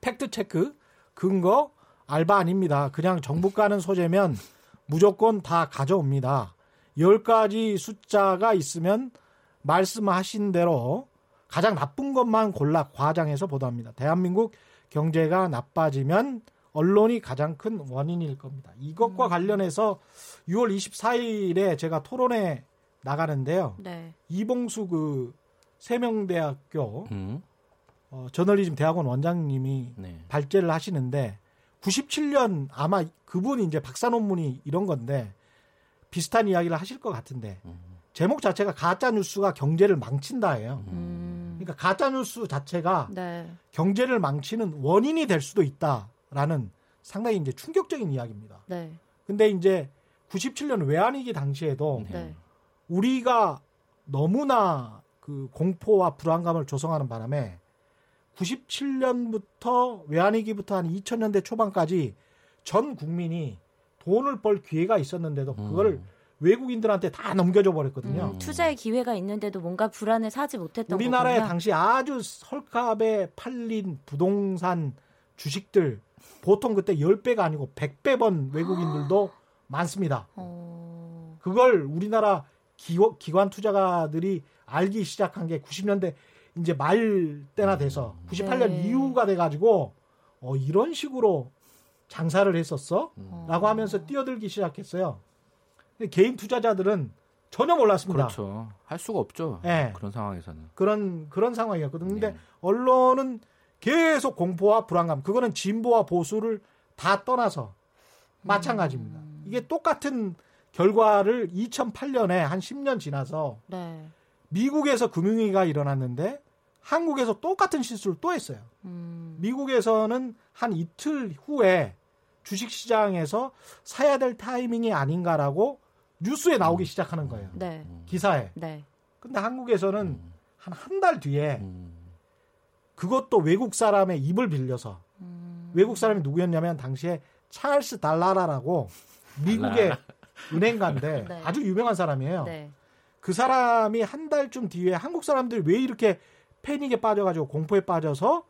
Speaker 1: 팩트 체크, 근거, 알바 아닙니다. 그냥 정부 가는 소재면 무조건 다 가져옵니다. 10가지 숫자가 있으면 말씀하신 대로 가장 나쁜 것만 골라 과장해서 보도합니다. 대한민국 경제가 나빠지면 언론이 가장 큰 원인일 겁니다. 이것과 관련해서 6월 24일에 제가 토론회 나가는데요.
Speaker 4: 네.
Speaker 1: 이봉수 그 세명대학교
Speaker 3: 음.
Speaker 1: 어, 저널리즘 대학원 원장님이
Speaker 3: 네.
Speaker 1: 발제를 하시는데 97년 아마 그분이 이제 박사 논문이 이런 건데 비슷한 이야기를 하실 것 같은데 제목 자체가 가짜 뉴스가 경제를 망친다예요.
Speaker 4: 음.
Speaker 1: 그러니까 가짜 뉴스 자체가
Speaker 4: 네.
Speaker 1: 경제를 망치는 원인이 될 수도 있다라는 상당히 이제 충격적인 이야기입니다.
Speaker 4: 네.
Speaker 1: 근데 이제 97년 외환위기 당시에도
Speaker 4: 네.
Speaker 1: 우리가 너무나 그 공포와 불안감을 조성하는 바람에 97년부터 외환위기부터 한 2000년대 초반까지 전 국민이 돈을 벌 기회가 있었는데도 그거를
Speaker 3: 음.
Speaker 1: 외국인들한테 다 넘겨줘 버렸거든요.
Speaker 4: 음, 투자의 기회가 있는데도 뭔가 불안을 사지 못했던
Speaker 1: 우리나라에
Speaker 4: 거군요.
Speaker 1: 당시 아주 헐값에 팔린 부동산 주식들 보통 그때 10배가 아니고 100배 번 외국인들도 많습니다.
Speaker 4: 어,
Speaker 1: 그걸 우리나라 기워- 기관 투자가들이 알기 시작한 게 90년대 이제 말 때나 돼서 98년
Speaker 4: 네.
Speaker 1: 이후가 돼가지고 어, 이런 식으로 장사를 했었어?
Speaker 4: 어.
Speaker 1: 라고 하면서 뛰어들기 시작했어요. 근데 개인 투자자들은 전혀 몰랐습니다.
Speaker 3: 그렇죠. 할 수가 없죠.
Speaker 1: 네.
Speaker 3: 그런 상황에서는.
Speaker 1: 그런 그런 상황이었거든요. 근데
Speaker 3: 네.
Speaker 1: 언론은 계속 공포와 불안감, 그거는 진보와 보수를 다 떠나서 마찬가지입니다. 이게 똑같은 결과를 2008년에 한 10년 지나서
Speaker 4: 네.
Speaker 1: 미국에서 금융위기가 일어났는데 한국에서 똑같은 실수를 또 했어요.
Speaker 4: 음,
Speaker 1: 미국에서는 한 이틀 후에 주식시장에서 사야 될 타이밍이 아닌가라고 뉴스에 나오기 시작하는 거예요.
Speaker 4: 네.
Speaker 1: 기사에.
Speaker 4: 네.
Speaker 1: 근데 한국에서는 한 한 달 뒤에
Speaker 3: 음.
Speaker 1: 그것도 외국 사람의 입을 빌려서
Speaker 4: 음,
Speaker 1: 외국 사람이 누구였냐면 당시에 찰스 달라라라고 미국의 은행가인데
Speaker 4: 네.
Speaker 1: 아주 유명한 사람이에요.
Speaker 4: 네.
Speaker 1: 그 사람이 한 달쯤 뒤에 한국 사람들이 왜 이렇게 패닉에 빠져가지고 공포에 빠져서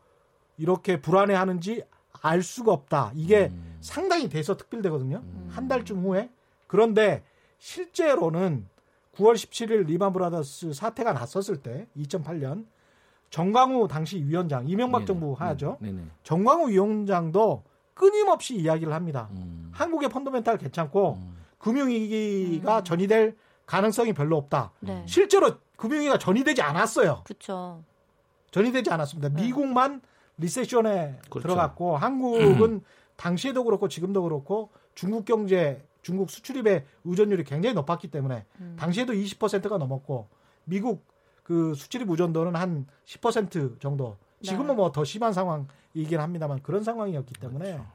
Speaker 1: 이렇게 불안해하는지 알 수가 없다. 이게
Speaker 3: 음.
Speaker 1: 상당히 대서특필되거든요. 한 달쯤 후에. 그런데 실제로는 9월 17일 리만 브라더스 사태가 났었을 때 2008년 정광우 당시 위원장 이명박
Speaker 3: 네네.
Speaker 1: 정부 하죠.
Speaker 3: 네네.
Speaker 1: 정광우 위원장도 끊임없이 이야기를 합니다.
Speaker 3: 음.
Speaker 1: 한국의 펀더멘탈 괜찮고
Speaker 3: 음.
Speaker 1: 금융위기가 전이될 가능성이 별로 없다.
Speaker 4: 네.
Speaker 1: 실제로 금융위기가 전이되지 않았어요.
Speaker 4: 그렇죠.
Speaker 1: 전이되지 않았습니다.
Speaker 4: 네.
Speaker 1: 미국만 리세션에
Speaker 3: 그렇죠.
Speaker 1: 들어갔고 한국은 당시에도 그렇고 지금도 그렇고 중국 경제, 중국 수출입의 의존율이 굉장히 높았기 때문에
Speaker 4: 음.
Speaker 1: 당시에도 20%가 넘었고 미국 그 수출입 의존도는 한 10% 정도. 지금은
Speaker 4: 네.
Speaker 1: 뭐더 심한 상황이긴 합니다만 그런 상황이었기 때문에
Speaker 3: 그렇죠.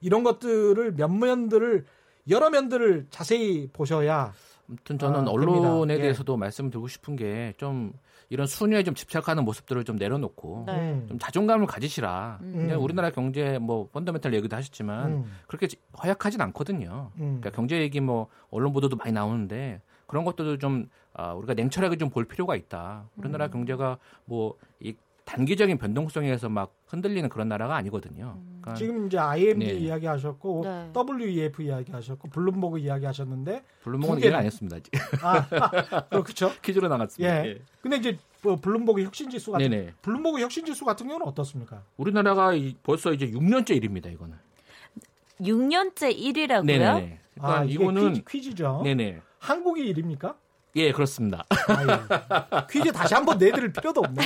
Speaker 1: 이런 것들을 몇 면들을 여러 면들을 자세히 보셔야
Speaker 3: 아무튼 저는
Speaker 1: 아,
Speaker 3: 언론에.
Speaker 1: 예.
Speaker 3: 대해서도 말씀드리고 싶은 게 좀 이런 순위에 좀 집착하는 모습들을 좀 내려놓고
Speaker 4: 네.
Speaker 1: 음.
Speaker 3: 좀 자존감을 가지시라.
Speaker 4: 음.
Speaker 3: 그냥 우리나라 경제 뭐 펀더멘탈 얘기도 하셨지만
Speaker 1: 음.
Speaker 3: 그렇게 허약하진 않거든요.
Speaker 1: 음.
Speaker 3: 그러니까 경제 얘기 뭐 언론 보도도 많이 나오는데 그런 것들도 좀 아, 우리가 냉철하게 좀 볼 필요가 있다. 우리나라
Speaker 1: 음.
Speaker 3: 경제가 뭐 이 단기적인 변동성에서 막 흔들리는 그런 나라가 아니거든요. 그러니까
Speaker 1: 지금 이제 IMD
Speaker 3: 네.
Speaker 1: 이야기하셨고
Speaker 4: 네.
Speaker 1: WEF 이야기하셨고 블룸버그 이야기하셨는데
Speaker 3: 블룸버그는
Speaker 1: 두 개는-
Speaker 3: 이해를 안 했습니다. 아직.
Speaker 1: 아 그렇죠.
Speaker 3: 퀴즈로 나갔습니다.
Speaker 1: 예. 근데 이제 뭐 블룸버그 혁신지수 같은
Speaker 3: 네네.
Speaker 1: 블룸버그 혁신지수 같은 경우는 어떻습니까?
Speaker 3: 우리나라가 이- 벌써 이제 6년째 1위입니다. 이거는.
Speaker 4: 6년째 1위라고요?
Speaker 3: 네네. 그러니까
Speaker 1: 아
Speaker 3: 이거는
Speaker 1: 퀴즈, 죠
Speaker 3: 네네.
Speaker 1: 한국이 1위입니까?
Speaker 3: 예, 그렇습니다.
Speaker 1: 아, 예. 퀴즈 다시 한번 내드릴 필요도 없네.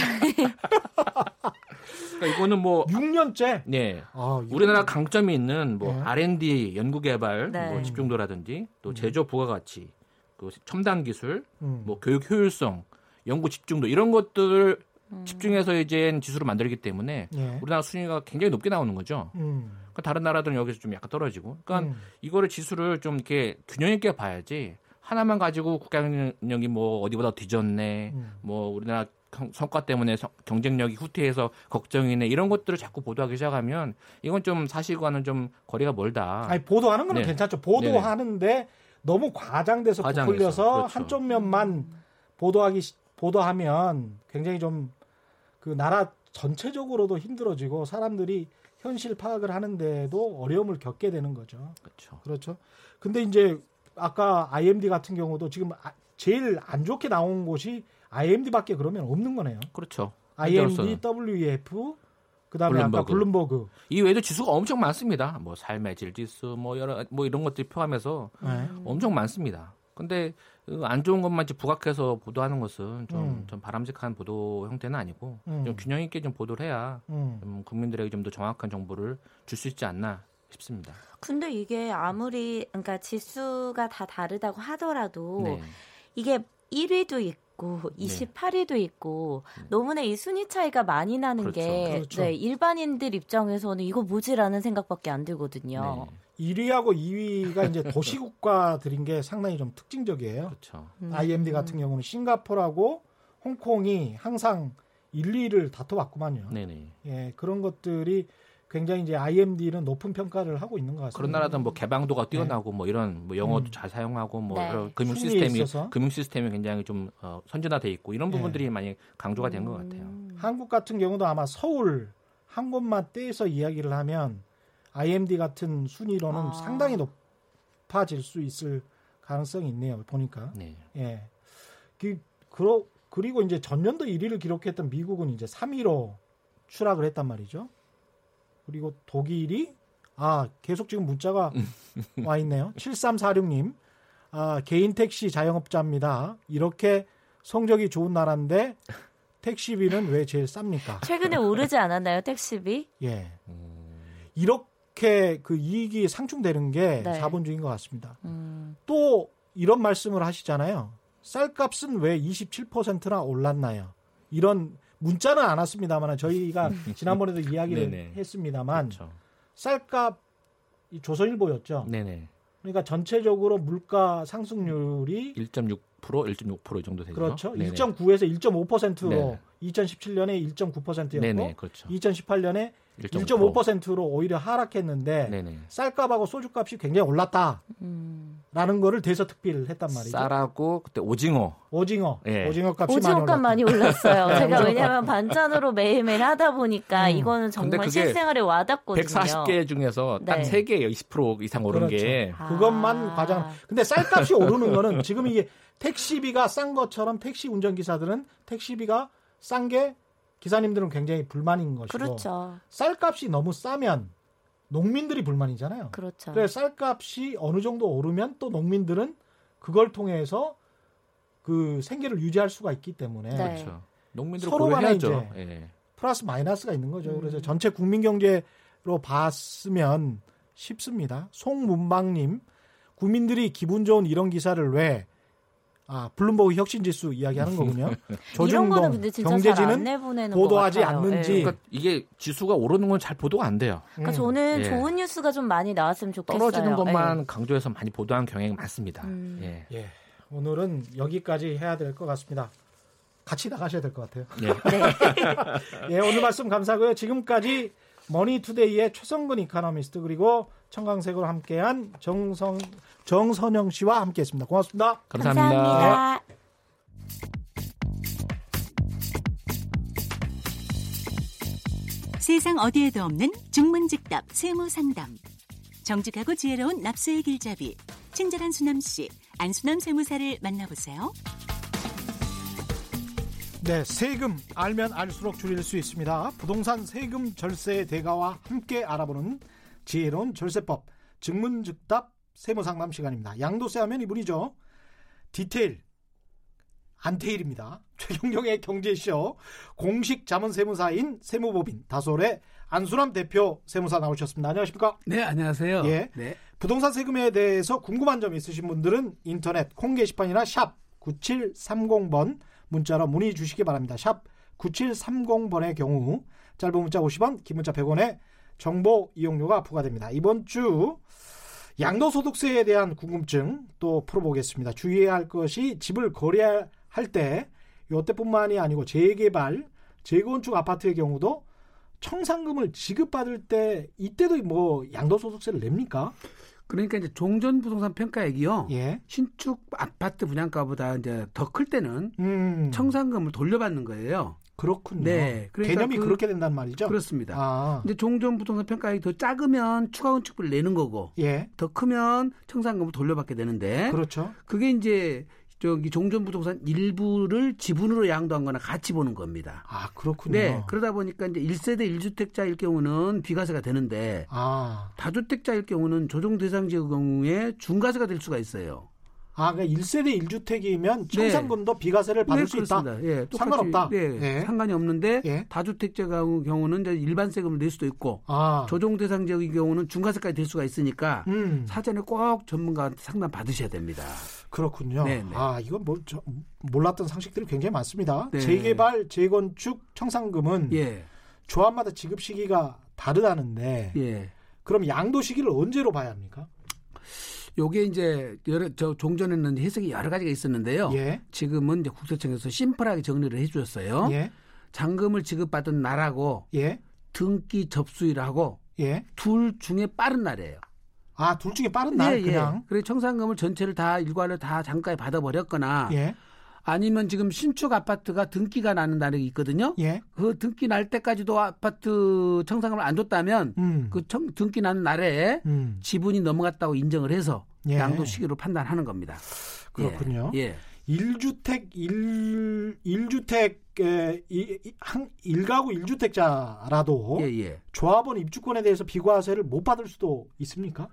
Speaker 3: 그러니까 이거는 뭐
Speaker 1: 6년째.
Speaker 3: 네.
Speaker 1: 아,
Speaker 3: 우리나라 강점이 있는 뭐
Speaker 1: 네.
Speaker 3: R&D 연구 개발
Speaker 4: 네.
Speaker 3: 뭐 집중도라든지 또 제조 부가 가치 그 첨단 기술
Speaker 1: 음.
Speaker 3: 뭐 교육 효율성 연구 집중도 이런 것들을
Speaker 4: 음.
Speaker 3: 집중해서 이제 지수를 만들기 때문에
Speaker 1: 예.
Speaker 3: 우리나라 순위가 굉장히 높게 나오는 거죠.
Speaker 1: 음.
Speaker 3: 그러니까 다른 나라들은 여기서 좀 약간 떨어지고. 그러니까
Speaker 1: 음.
Speaker 3: 이거를 지수를 좀 이렇게 균형 있게 봐야지 하나만 가지고 국가경영이 뭐 어디보다 뒤졌네.
Speaker 1: 음.
Speaker 3: 뭐 우리나라 성과 때문에 경쟁력이 후퇴해서 걱정이네 이런 것들을 자꾸 보도하기 시작하면 이건 좀 사실과는 좀 거리가 멀다.
Speaker 1: 아니 보도하는 거는 네. 괜찮죠. 보도하는데 네네. 너무 과장돼서 부풀려서 그렇죠. 한쪽 면만 보도하기 보도하면 굉장히 좀 그 나라 전체적으로도 힘들어지고 사람들이 현실 파악을 하는데도 어려움을 겪게 되는 거죠.
Speaker 3: 그렇죠.
Speaker 1: 그렇죠. 근데 이제 아까 IMD 같은 경우도 지금 아, 제일 안 좋게 나온 곳이 IMD밖에 그러면 없는 거네요.
Speaker 3: 그렇죠.
Speaker 1: IMD, WEF, 그다음에 블룸버그. 아까 블룸버그.
Speaker 3: 이 외에도 지수가 엄청 많습니다. 뭐 삶의 질 지수, 뭐 여러 뭐 이런 것들이 포함해서 네. 엄청 많습니다. 근데 그안 좋은 것만 부각해서 보도하는 것은 좀, 음. 좀 바람직한 보도 형태는 아니고 음. 좀 균형 있게 좀 보도를 해야 음. 좀 국민들에게 좀 더 정확한 정보를 줄 수 있지 않나 싶습니다.
Speaker 4: 근데 이게 아무리 그러니까 지수가 다 다르다고 하더라도 네. 이게 1위도 있고 28위도 네. 있고 음. 너무나 이 순위 차이가 많이 나는 그렇죠. 게 그렇죠. 네, 일반인들 입장에서는 이거 뭐지라는 생각밖에 안 들거든요. 네.
Speaker 1: 1위하고 2위가 이제 도시국가들인 게 상당히 좀 특징적이에요.
Speaker 3: 그렇죠.
Speaker 1: 음. IMD 같은 경우는 싱가포르하고 홍콩이 항상 1, 2위를 다퉈왔구만요. 네네. 예, 그런 것들이 굉장히 이제 IMD는 높은 평가를 하고 있는 것 같습니다.
Speaker 3: 그런 나라든 뭐 개방도가 뛰어나고 네. 뭐 이런 뭐 영어도 음. 잘 사용하고 뭐 네. 이런 금융 시스템이 있어서. 금융 시스템이 굉장히 좀 어, 선진화돼 있고 이런 네. 부분들이 네. 많이 강조가 된것 음. 같아요.
Speaker 1: 한국 같은 경우도 아마 서울 한 곳만 떼서 이야기를 하면 IMD 같은 순위로는 아. 상당히 높아질 수 있을 가능성이 있네요. 보니까. 네. 예. 그, 그러, 그리고 이제 전년도 1위를 기록했던 미국은 이제 3위로 추락을 했단 말이죠. 그리고 독일이 아, 계속 지금 문자가 와 있네요. 7346님. 아, 개인 택시 자영업자입니다. 이렇게 성적이 좋은 나라인데 택시비는 왜 제일 쌉니까?
Speaker 4: 최근에 오르지 않았나요, 택시비?
Speaker 1: 예. 이렇게 이렇게 그 이익이 상충되는 게 네. 자본주의인 것 같습니다. 음. 또 이런 말씀을 하시잖아요. 쌀값은 왜 27%나 올랐나요? 이런 문자는 안 왔습니다만 저희가 지난번에도 이야기를 했습니다만 그렇죠. 쌀값 조선일보였죠. 네네. 그러니까 전체적으로 물가 상승률이
Speaker 3: 1.6% 1.6%이 정도 되죠.
Speaker 1: 그렇죠. 네네. 1.9에서 1.5%로 네네. 2017년에 1.9%였고 네네, 그렇죠. 2018년에 1.5%로 오히려 하락했는데 네네. 쌀값하고 소주값이 굉장히 올랐다. 음. 라는 거를 대서특필 했단 말이죠.
Speaker 3: 쌀하고 그때 오징어.
Speaker 1: 오징어. 예. 오징어 값이
Speaker 4: 오징어 값 많이 올랐어요. 제가 왜냐하면 반찬으로 매일매일 하다 보니까 음. 이거는 정말 실생활에 와닿거든요.
Speaker 3: 140개 중에서 딱 네. 3개 20% 이상 오른 그렇죠. 게
Speaker 1: 그것만 아. 과장. 근데 쌀값이 오르는 거는 지금 이게 택시비가 싼 것처럼 택시 운전기사들은 택시비가 싼게 기사님들은 굉장히 불만인 것이고
Speaker 4: 그렇죠.
Speaker 1: 쌀값이 너무 싸면 농민들이 불만이잖아요.
Speaker 4: 그렇죠.
Speaker 1: 그래서 쌀값이 어느 정도 오르면 또 농민들은 그걸 통해서 그 생계를 유지할 수가 있기 때문에 네.
Speaker 3: 그렇죠. 농민들 서로 간에 이제
Speaker 1: 예. 플러스 마이너스가 있는 거죠. 음. 그래서 전체 국민 경제로 봤으면 쉽습니다. 송문방님 국민들이 기분 좋은 이런 기사를 왜 아, 블룸버그 혁신 지수 이야기하는 거군요.
Speaker 4: 조중동 경제지는
Speaker 1: 보도하지 않는지. 네.
Speaker 3: 그러니까 이게 지수가 오르는 건 잘 보도가 안 돼요.
Speaker 4: 그러니까 음. 저는 예. 좋은 뉴스가 좀 많이 나왔으면 좋겠어요.
Speaker 3: 떨어지는 것만 예. 강조해서 많이 보도한 경향이 많습니다.
Speaker 1: 음. 예. 예. 오늘은 여기까지 해야 될 것 같습니다. 같이 나가셔야 될 것 같아요. 예. 네. 예, 오늘 말씀 감사하고요. 지금까지 머니투데이의 최성근 이카노미스트 그리고 청강색으로 함께한 정성 정선영 씨와 함께했습니다. 고맙습니다.
Speaker 3: 감사합니다. 감사합니다.
Speaker 5: 세상 어디에도 없는 중문직답 세무상담. 정직하고 지혜로운 납세의 길잡이 친절한 수남 씨 안수남 세무사를 만나보세요.
Speaker 1: 네, 세금 알면 알수록 줄일 수 있습니다. 부동산 세금 절세 대가와 함께 알아보는 지혜로운 절세법 증문즉답 세무상담 시간입니다. 양도세 하면 이분이죠. 디테일 안테일입니다. 최경영의 경제쇼 공식 자문 세무사인 세무법인 다솔의 안수람 대표 세무사 나오셨습니다. 안녕하십니까?
Speaker 6: 네, 안녕하세요.
Speaker 1: 예.
Speaker 6: 네.
Speaker 1: 부동산 세금에 대해서 궁금한 점 있으신 분들은 인터넷 콩 게시판이나 샵 9730번 문자로 문의 주시기 바랍니다. 샵 9730번의 경우 짧은 문자 50원, 긴 문자 100원에 정보 이용료가 부과됩니다. 이번 주 양도소득세에 대한 궁금증 또 풀어보겠습니다. 주의해야 할 것이 집을 거래할 때 요때뿐만이 아니고 재개발, 재건축 아파트의 경우도 청산금을 지급받을 때 이때도 뭐 양도소득세를 냅니까?
Speaker 6: 그러니까 이제 종전 부동산 평가액이요.
Speaker 1: 예.
Speaker 6: 신축 아파트 분양가보다 이제 더 클 때는
Speaker 1: 음.
Speaker 6: 청산금을 돌려받는 거예요.
Speaker 1: 그렇군요.
Speaker 6: 네, 그러니까
Speaker 1: 개념이
Speaker 6: 그-
Speaker 1: 그, 렇게 된단 말이죠.
Speaker 6: 그렇습니다.
Speaker 1: 아.
Speaker 6: 이제 종전 부동산 평가액이 더 작으면 추가 건축비를 내는 거고
Speaker 1: 예.
Speaker 6: 더 크면 청산금을 돌려받게 되는데
Speaker 1: 그렇죠.
Speaker 6: 그게 이제 저기 종전 부동산 일부를 지분으로 양도한 거나 같이 보는 겁니다.
Speaker 1: 아, 그렇군요.
Speaker 6: 네. 그러다 보니까 이제 1세대 1주택자일 경우는 비과세가 되는데
Speaker 1: 아.
Speaker 6: 다주택자일 경우는 조정 대상 지역 경우에 중과세가 될 수가 있어요.
Speaker 1: 아, 그러니까 1세대 1주택이면 청산금도 비과세를 받을
Speaker 6: 네,
Speaker 1: 수 있다.
Speaker 6: 그렇습니다. 예, 똑같이,
Speaker 1: 상관없다.
Speaker 6: 네,
Speaker 1: 예.
Speaker 6: 상관이 없는데
Speaker 1: 예.
Speaker 6: 다주택자 경우는 이제 일반 세금을 낼 수도 있고
Speaker 1: 아.
Speaker 6: 조정 대상 지역의 경우는 중과세까지 될 수가 있으니까
Speaker 1: 음.
Speaker 6: 사전에 꼭 전문가한테 상담 받으셔야 됩니다.
Speaker 1: 그렇군요.
Speaker 6: 네, 네.
Speaker 1: 아, 이건 뭐, 저, 몰랐던 상식들이 굉장히 많습니다.
Speaker 6: 네.
Speaker 1: 재개발, 재건축, 청산금은
Speaker 6: 예,
Speaker 1: 조합마다 지급 시기가 다르다는데
Speaker 6: 예.
Speaker 1: 그럼 양도 시기를 언제로 봐야 합니까?
Speaker 6: 요게 이제 여러 저 종전에는 해석이 여러 가지가 있었는데요.
Speaker 1: 예.
Speaker 6: 지금은 이제 국세청에서 심플하게 정리를 해 주셨어요.
Speaker 1: 예.
Speaker 6: 잔금을 지급받은 날하고
Speaker 1: 예.
Speaker 6: 등기 접수일하고
Speaker 1: 예.
Speaker 6: 둘 중에 빠른 날이에요.
Speaker 1: 아, 둘 중에 빠른 날 그냥.
Speaker 6: 그래 청산금을 전체를 다 일괄을 다 잠깐 받아 버렸거나
Speaker 1: 예.
Speaker 6: 아니면 지금 신축 아파트가 등기가 나는 날이 있거든요.
Speaker 1: 예.
Speaker 6: 그 등기 날 때까지도 아파트 청산금을 안 줬다면
Speaker 1: 음.
Speaker 6: 그 청, 등기 나는 날에
Speaker 1: 음.
Speaker 6: 지분이 넘어갔다고 인정을 해서
Speaker 1: 예.
Speaker 6: 양도 시기로 판단하는 겁니다.
Speaker 1: 그렇군요.
Speaker 6: 예. 예.
Speaker 1: 1주택 1 1주택 에, 이, 이- 한 일가구 1주택자라도
Speaker 6: 예, 예.
Speaker 1: 조합원 입주권에 대해서 비과세를 못 받을 수도 있습니까?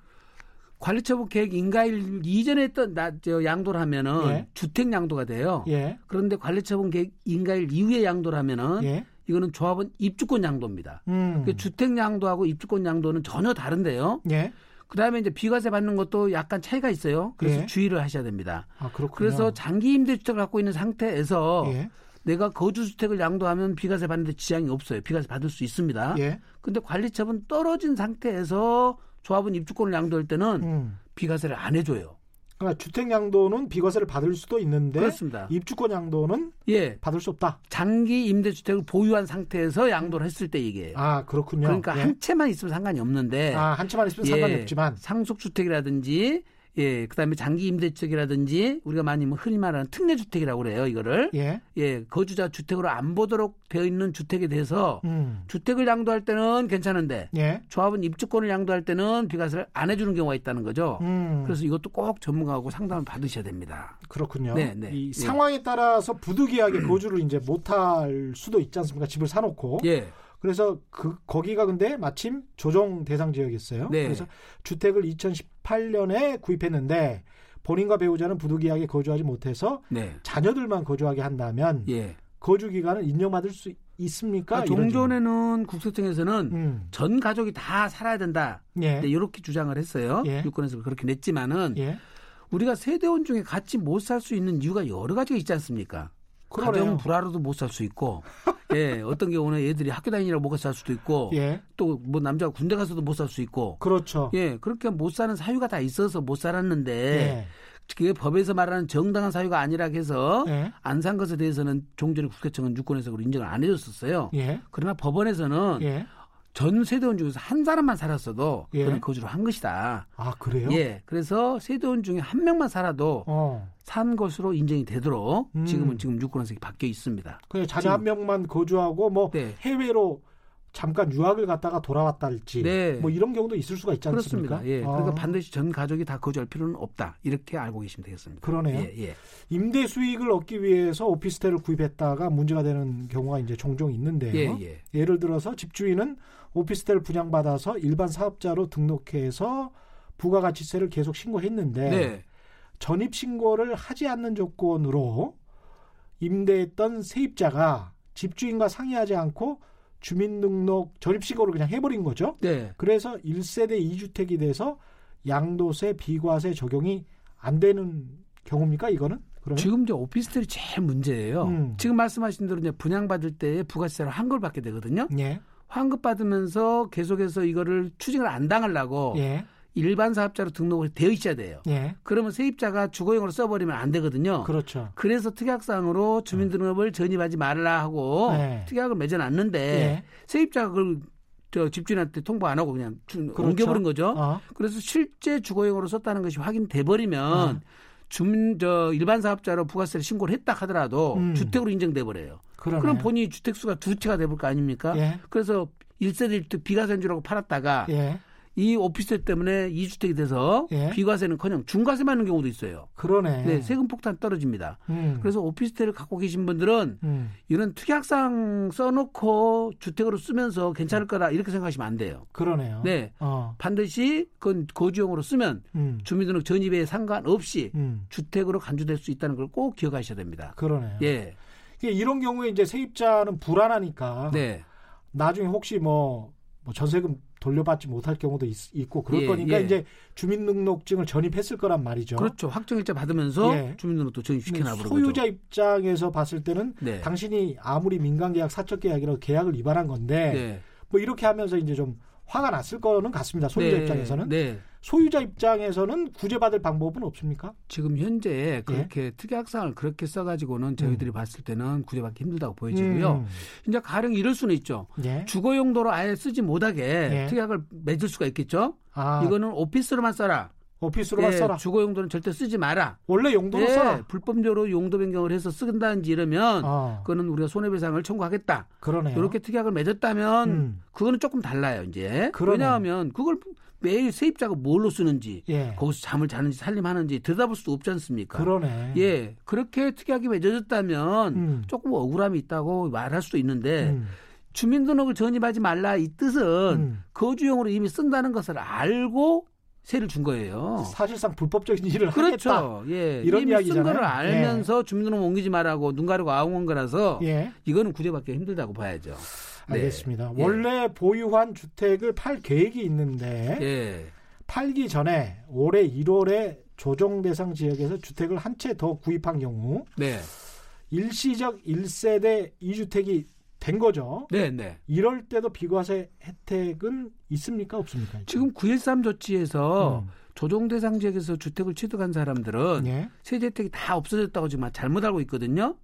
Speaker 6: 관리처분 계획 인가일 이전에 했던 나, 저 양도를 하면은
Speaker 1: 예.
Speaker 6: 주택 양도가 돼요.
Speaker 1: 예.
Speaker 6: 그런데 관리처분 계획 인가일 이후에 양도를 하면은
Speaker 1: 예.
Speaker 6: 이거는 조합원 입주권 양도입니다.
Speaker 1: 음.
Speaker 6: 그 주택 양도하고 입주권 양도는 전혀 다른데요.
Speaker 1: 예.
Speaker 6: 그다음에 이제 비과세 받는 것도 약간 차이가 있어요. 그래서
Speaker 1: 예.
Speaker 6: 주의를 하셔야 됩니다.
Speaker 1: 아, 그렇군요.
Speaker 6: 그래서 장기 임대 주택을 갖고 있는 상태에서
Speaker 1: 예.
Speaker 6: 내가 거주 주택을 양도하면 비과세 받는데 지장이 없어요. 비과세 받을 수 있습니다.
Speaker 1: 예.
Speaker 6: 근데 관리처분 떨어진 상태에서 조합원 입주권을 양도할 때는
Speaker 1: 음.
Speaker 6: 비과세를 안 해줘요.
Speaker 1: 그러니까 주택 양도는 비과세를 받을 수도 있는데
Speaker 6: 그렇습니다.
Speaker 1: 입주권 양도는
Speaker 6: 예,
Speaker 1: 받을 수 없다.
Speaker 6: 장기 임대 주택을 보유한 상태에서 양도를 했을 때 얘기예요.
Speaker 1: 아, 그렇군요.
Speaker 6: 그러니까
Speaker 1: 예.
Speaker 6: 한 채만 있으면 상관이 없는데
Speaker 1: 아, 한 채만 있으면
Speaker 6: 예,
Speaker 1: 상관이 없지만
Speaker 6: 상속 주택이라든지 예, 그다음에 장기 임대주택이라든지 우리가 많이 뭐 흔히 말하는 특례 주택이라고 그래요. 이거를
Speaker 1: 예.
Speaker 6: 예, 거주자 주택으로 안 보도록 되어 있는 주택에 대해서
Speaker 1: 음.
Speaker 6: 주택을 양도할 때는 괜찮은데
Speaker 1: 예.
Speaker 6: 조합은 입주권을 양도할 때는 비과세를 안 해 주는 경우가 있다는 거죠.
Speaker 1: 음.
Speaker 6: 그래서 이것도 꼭 전문가하고 상담을 받으셔야 됩니다.
Speaker 1: 그렇군요.
Speaker 6: 네, 네.
Speaker 1: 이
Speaker 6: 예.
Speaker 1: 상황에 따라서 부득이하게 거주를 이제 못할 수도 있지 않습니까? 집을 사 놓고.
Speaker 6: 예,
Speaker 1: 그래서 그 거기가 근데 마침 조정 대상 지역이었어요.
Speaker 6: 네.
Speaker 1: 그래서 주택을 2018년에 구입했는데 본인과 배우자는 부득이하게 거주하지 못해서
Speaker 6: 네,
Speaker 1: 자녀들만 거주하게 한다면
Speaker 6: 예.
Speaker 1: 거주 기간을 인정받을 수 있습니까? 이런
Speaker 6: 종전에는 국세청에서는.
Speaker 1: 음.
Speaker 6: 전 가족이 다 살아야 된다.
Speaker 1: 예.
Speaker 6: 네, 이렇게 주장을 했어요.
Speaker 1: 예.
Speaker 6: 유권에서 그렇게 냈지만은
Speaker 1: 예.
Speaker 6: 우리가 세대원 중에 같이 못 살 수 있는 이유가 여러 가지가 있지 않습니까? 가정
Speaker 1: 그러네요.
Speaker 6: 불화로도 못 살 수 있고, 예, 어떤 경우는 애들이 학교 다니느라고 못살 수도 있고,
Speaker 1: 예.
Speaker 6: 또뭐 남자가 군대 가서도 못 살 수 있고,
Speaker 1: 그렇죠.
Speaker 6: 예, 그렇게 못 사는 사유가 다 있어서 못 살았는데,
Speaker 1: 예.
Speaker 6: 그게 법에서 말하는 정당한 사유가 아니라 해서
Speaker 1: 예.
Speaker 6: 안산 것에 대해서는 종전의 국회청은 유권해석으로 인정을 안 해줬었어요.
Speaker 1: 예.
Speaker 6: 그러나 법원에서는
Speaker 1: 예.
Speaker 6: 전 세대원 중에서 한 사람만 살았어도
Speaker 1: 예.
Speaker 6: 그런 거주를 한 것이다.
Speaker 1: 아, 그래요?
Speaker 6: 예, 그래서 세대원 중에 한 명만 살아도
Speaker 1: 어.
Speaker 6: 산 것으로 인정이 되도록
Speaker 1: 음.
Speaker 6: 지금은 지금 유권해석이 바뀌어 있습니다.
Speaker 1: 그냥 자녀
Speaker 6: 지금-
Speaker 1: 한 명만 거주하고 뭐
Speaker 6: 네.
Speaker 1: 해외로 잠깐 유학을 갔다가 돌아왔다 할지
Speaker 6: 네.
Speaker 1: 뭐 이런 경우도 있을 수가 있지 않습니까?
Speaker 6: 그렇습니다. 예,
Speaker 1: 아,
Speaker 6: 그러니까 반드시 전 가족이 다 거주할 필요는 없다. 이렇게 알고 계시면 되겠습니다.
Speaker 1: 그러네요.
Speaker 6: 예, 예.
Speaker 1: 임대 수익을 얻기 위해서 오피스텔을 구입했다가 문제가 되는 경우가 이제 종종 있는데요.
Speaker 6: 예, 예.
Speaker 1: 를 들어서 집주인은 오피스텔 분양받아서 일반 사업자로 등록해서 부가가치세를 계속 신고했는데
Speaker 6: 네.
Speaker 1: 전입 신고를 하지 않는 조건으로 임대했던 세입자가 집주인과 상의하지 않고 주민등록 전입 신고를 그냥 해버린 거죠.
Speaker 6: 네.
Speaker 1: 그래서 1세대 2주택이 돼서 양도세 비과세 적용이 안 되는 경우입니까 이거는? 그러면?
Speaker 6: 지금 이제 오피스텔이 제일 문제예요.
Speaker 1: 음.
Speaker 6: 지금 말씀하신 대로 이제 분양받을 때 부가세를 환급을 받게 되거든요.
Speaker 1: 예.
Speaker 6: 환급 받으면서 계속해서 이거를 추징을 안 당하려고
Speaker 1: 예.
Speaker 6: 일반 사업자로 등록을 되어 있어야 돼요.
Speaker 1: 예.
Speaker 6: 그러면 세입자가 주거용으로 써버리면 안 되거든요.
Speaker 1: 그렇죠.
Speaker 6: 그래서 특약상으로 주민등록을 전입하지 말라 하고
Speaker 1: 네.
Speaker 6: 특약을 맺어 놨는데
Speaker 1: 예.
Speaker 6: 세입자가 그걸 저 집주인한테 통보 안 하고 그냥 주-
Speaker 1: 그렇죠.
Speaker 6: 옮겨버린 거죠.
Speaker 1: 어.
Speaker 6: 그래서 실제 주거용으로 썼다는 것이 확인돼 버리면
Speaker 1: 어.
Speaker 6: 주민 저 일반 사업자로 부가세를 신고를 했다 하더라도
Speaker 1: 음.
Speaker 6: 주택으로 인정돼 버려요.
Speaker 1: 그러네.
Speaker 6: 그럼 본인이 주택 수가 두 채가 돼볼 거 아닙니까?
Speaker 1: 예.
Speaker 6: 그래서 1세대 1주택 비과세주라고 팔았다가
Speaker 1: 예.
Speaker 6: 이 오피스텔 때문에 2주택이 돼서
Speaker 1: 예.
Speaker 6: 비과세는커녕 중과세 맞는 경우도 있어요.
Speaker 1: 그러네.
Speaker 6: 네, 세금 폭탄 떨어집니다.
Speaker 1: 음.
Speaker 6: 그래서 오피스텔을 갖고 계신 분들은
Speaker 1: 음.
Speaker 6: 이런 특약상 써놓고 주택으로 쓰면서 괜찮을 거다 이렇게 생각하시면 안 돼요.
Speaker 1: 그러네요.
Speaker 6: 네,
Speaker 1: 어.
Speaker 6: 반드시 그건 거주용으로 쓰면
Speaker 1: 음.
Speaker 6: 주민등록 전입에 상관없이
Speaker 1: 음.
Speaker 6: 주택으로 간주될 수 있다는 걸 꼭 기억하셔야 됩니다.
Speaker 1: 그러네요.
Speaker 6: 예,
Speaker 1: 이게 이런 경우에 이제 세입자는 불안하니까
Speaker 6: 네,
Speaker 1: 나중에 혹시 뭐, 뭐 전세금 돌려받지 못할 경우도 있, 고 그럴
Speaker 6: 예,
Speaker 1: 거니까
Speaker 6: 예.
Speaker 1: 이제 주민등록증을 전입했을 거란 말이죠.
Speaker 6: 그렇죠. 확정일자 받으면서
Speaker 1: 예.
Speaker 6: 주민등록도 전입시켜 놔버린 거죠.
Speaker 1: 소유자 입장에서 봤을 때는
Speaker 6: 네.
Speaker 1: 당신이 아무리 민간계약, 사적계약이라고 계약을 위반한 건데
Speaker 6: 네.
Speaker 1: 뭐 이렇게 하면서 이제 좀 화가 났을 거는 같습니다. 소유자
Speaker 6: 네,
Speaker 1: 입장에서는
Speaker 6: 네.
Speaker 1: 소유자 입장에서는 구제받을 방법은 없습니까?
Speaker 6: 지금 현재
Speaker 1: 예.
Speaker 6: 그렇게 특약상을 그렇게 써가지고는 저희들이 봤을 때는 구제받기 힘들다고 보여지고요.
Speaker 1: 음.
Speaker 6: 이제 가령 이럴 수는 있죠.
Speaker 1: 예.
Speaker 6: 주거 용도로 아예 쓰지 못하게
Speaker 1: 예.
Speaker 6: 특약을 맺을 수가 있겠죠.
Speaker 1: 아,
Speaker 6: 이거는 오피스로만 써라.
Speaker 1: 오피스로만
Speaker 6: 예,
Speaker 1: 써라.
Speaker 6: 주거 용도는 절대 쓰지 마라.
Speaker 1: 원래 용도로
Speaker 6: 예,
Speaker 1: 써라.
Speaker 6: 불법적으로 용도 변경을 해서 쓴다든지 이러면
Speaker 1: 어,
Speaker 6: 그거는 우리가 손해배상을 청구하겠다.
Speaker 1: 그러네요.
Speaker 6: 이렇게 특약을 맺었다면
Speaker 1: 음.
Speaker 6: 그거는 조금 달라요 이제.
Speaker 1: 그러네.
Speaker 6: 왜냐하면 그걸 매일 세입자가 뭘로 쓰는지
Speaker 1: 예.
Speaker 6: 거기서 잠을 자는지 살림하는지 들여다볼 수 없지 않습니까?
Speaker 1: 그러네.
Speaker 6: 예, 그렇게 특약이 맺어졌다면
Speaker 1: 음.
Speaker 6: 조금 억울함이 있다고 말할 수도 있는데
Speaker 1: 음.
Speaker 6: 주민등록을 전입하지 말라 이 뜻은
Speaker 1: 음.
Speaker 6: 거주용으로 이미 쓴다는 것을 알고 세를 준 거예요.
Speaker 1: 사실상 불법적인 일을 하겠다.
Speaker 6: 그렇죠. 예.
Speaker 1: 이런 이야기잖아요.
Speaker 6: 쓴 거를 알면서 주민등록 옮기지 말라고 눈 가리고 아웅한 거라서
Speaker 1: 예.
Speaker 6: 이거는 구제받기 힘들다고 봐야죠. 네.
Speaker 1: 알겠습니다.
Speaker 6: 예.
Speaker 1: 원래 보유한 주택을 팔 계획이 있는데
Speaker 6: 예.
Speaker 1: 팔기 전에 올해 1월에 조정 대상 지역에서 주택을 한 채 더 구입한 경우
Speaker 6: 네.
Speaker 1: 일시적 1세대 2주택이 된 거죠.
Speaker 6: 네, 네.
Speaker 1: 이럴 때도 비과세 혜택은 있습니까 없습니까?
Speaker 6: 지금 9.13 조치에서
Speaker 1: 음.
Speaker 6: 조정 대상 지역에서 주택을 취득한 사람들은
Speaker 1: 예.
Speaker 6: 세제 혜택이 다 없어졌다고 지금 잘못 알고 있거든요.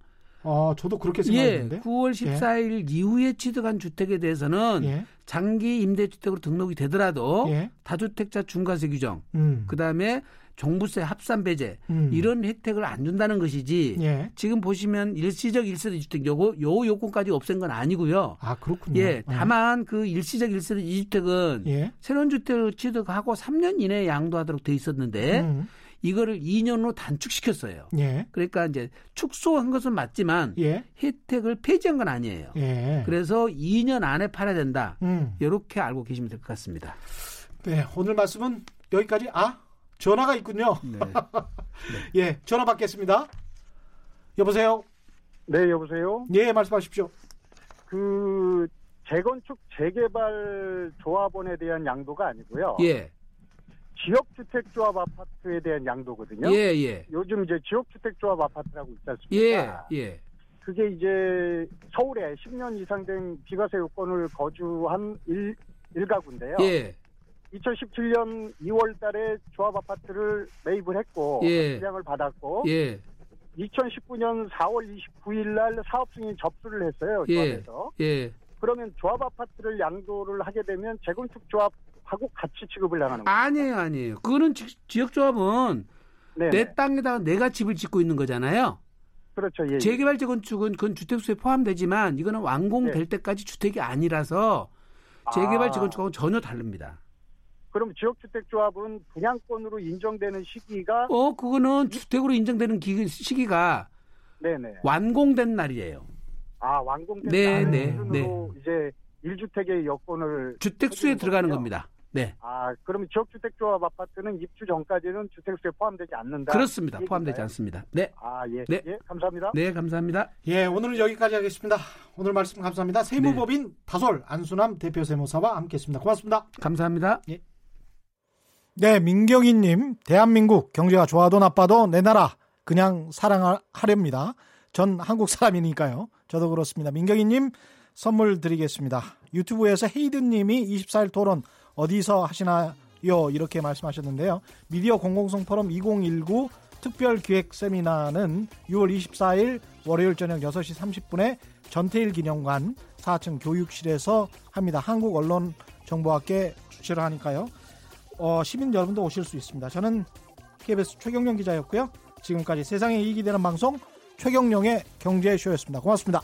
Speaker 1: 어, 저도 그렇게
Speaker 6: 예,
Speaker 1: 생각했는데.
Speaker 6: 9월 14일 이후에 취득한 주택에 대해서는
Speaker 1: 예.
Speaker 6: 장기 임대주택으로 등록이 되더라도
Speaker 1: 예.
Speaker 6: 다주택자 중과세 규정,
Speaker 1: 음.
Speaker 6: 그다음에 종부세 합산 배제
Speaker 1: 음.
Speaker 6: 이런 혜택을 안 준다는 것이지.
Speaker 1: 예.
Speaker 6: 지금 보시면 일시적 1세대 주택 요거 요 요건까지 없앤 건 아니고요.
Speaker 1: 아, 그렇군요.
Speaker 6: 예, 다만 그 일시적 1세대 2주택은
Speaker 1: 예.
Speaker 6: 새로운 주택을 취득하고 3년 이내에 양도하도록 돼 있었는데
Speaker 1: 음.
Speaker 6: 이거를 2년으로 단축시켰어요.
Speaker 1: 예.
Speaker 6: 그러니까 이제 축소한 것은 맞지만
Speaker 1: 예.
Speaker 6: 혜택을 폐지한 건 아니에요.
Speaker 1: 예.
Speaker 6: 그래서 2년 안에 팔아야 된다.
Speaker 1: 음.
Speaker 6: 이렇게 알고 계시면 될 것 같습니다.
Speaker 1: 네, 오늘 말씀은 여기까지. 아, 전화가 있군요.
Speaker 6: 네.
Speaker 1: 예, 전화 받겠습니다. 여보세요?
Speaker 7: 네, 여보세요.
Speaker 1: 예, 말씀하십시오.
Speaker 7: 그 재건축 재개발 조합원에 대한 양도가 아니고요.
Speaker 6: 예,
Speaker 7: 지역주택조합 아파트에 대한 양도거든요.
Speaker 6: 예, 예,
Speaker 7: 요즘 이제 지역주택조합 아파트라고 있지
Speaker 6: 예,
Speaker 7: 않습니까?
Speaker 6: 예,
Speaker 7: 그게 이제 서울에 10년 이상 된 비과세 요건을 거주한 일, 일가구인데요.
Speaker 6: 예,
Speaker 7: 2017년 2월 달에 조합 아파트를 매입을 했고
Speaker 6: 예.
Speaker 7: 분양을 받았고
Speaker 6: 예,
Speaker 7: 2019년 4월 29일 날 사업 승인 접수를 했어요.
Speaker 6: 예.
Speaker 7: 조합에서.
Speaker 6: 예.
Speaker 7: 그러면 조합 아파트를 양도를 하게 되면 재건축 조합 하고 같이 취급을 당하는 거예요.
Speaker 6: 아니에요, 아니에요. 그거는 지, 지역조합은
Speaker 7: 네.
Speaker 6: 내 땅에다가 내가 집을 짓고 있는 거잖아요.
Speaker 7: 그렇죠. 예. 예.
Speaker 6: 재개발 재건축은 그건 주택수에 포함되지만 이거는 완공될
Speaker 7: 네.
Speaker 6: 때까지 주택이 아니라서 재개발
Speaker 7: 아.
Speaker 6: 재건축하고 전혀 다릅니다.
Speaker 7: 그럼 지역주택조합은 분양권으로 인정되는 시기가
Speaker 6: 어, 그거는 주택으로 인정되는 기, 시기가
Speaker 7: 네네.
Speaker 6: 완공된 날이에요.
Speaker 7: 아 완공된
Speaker 6: 네,
Speaker 7: 날을
Speaker 6: 네,
Speaker 7: 기준으로 이제 1주택의 여건을
Speaker 6: 주택수에 들어가는
Speaker 7: 거군요.
Speaker 6: 겁니다. 네.
Speaker 7: 아 그러면 지역주택조합 아파트는 입주 전까지는 주택수에 포함되지 않는다.
Speaker 6: 그렇습니다.
Speaker 7: 이
Speaker 6: 포함되지? 않습니다. 네.
Speaker 7: 아 예.
Speaker 6: 네.
Speaker 7: 예. 감사합니다.
Speaker 6: 네, 감사합니다.
Speaker 1: 예, 오늘은 여기까지 하겠습니다. 오늘 말씀 감사합니다. 세무법인 다솔 안수남 대표 세무사와 함께 했습니다. 고맙습니다.
Speaker 6: 감사합니다.
Speaker 1: 네, 민경희님, 대한민국 경제가 좋아도 나빠도 내 나라 그냥 사랑하렵니다. 전 한국 사람이니까요. 저도 그렇습니다. 민경희님 선물 드리겠습니다. 유튜브에서 헤이든님이 24일 토론 어디서 하시나 이렇게 말씀하셨는데요. 미디어 공공성 포럼 2019 특별 기획 세미나는 6월 24일 월요일 저녁 6시 30분에 전태일 기념관 4층 교육실에서 합니다. 한국 언론 정보학계 주최를 하니까요. 어, 시민 여러분도 오실 수 있습니다. 저는 KBS 최경영 기자였고요. 지금까지 세상에 이익이 되는 방송 최경영의 경제쇼였습니다. 고맙습니다.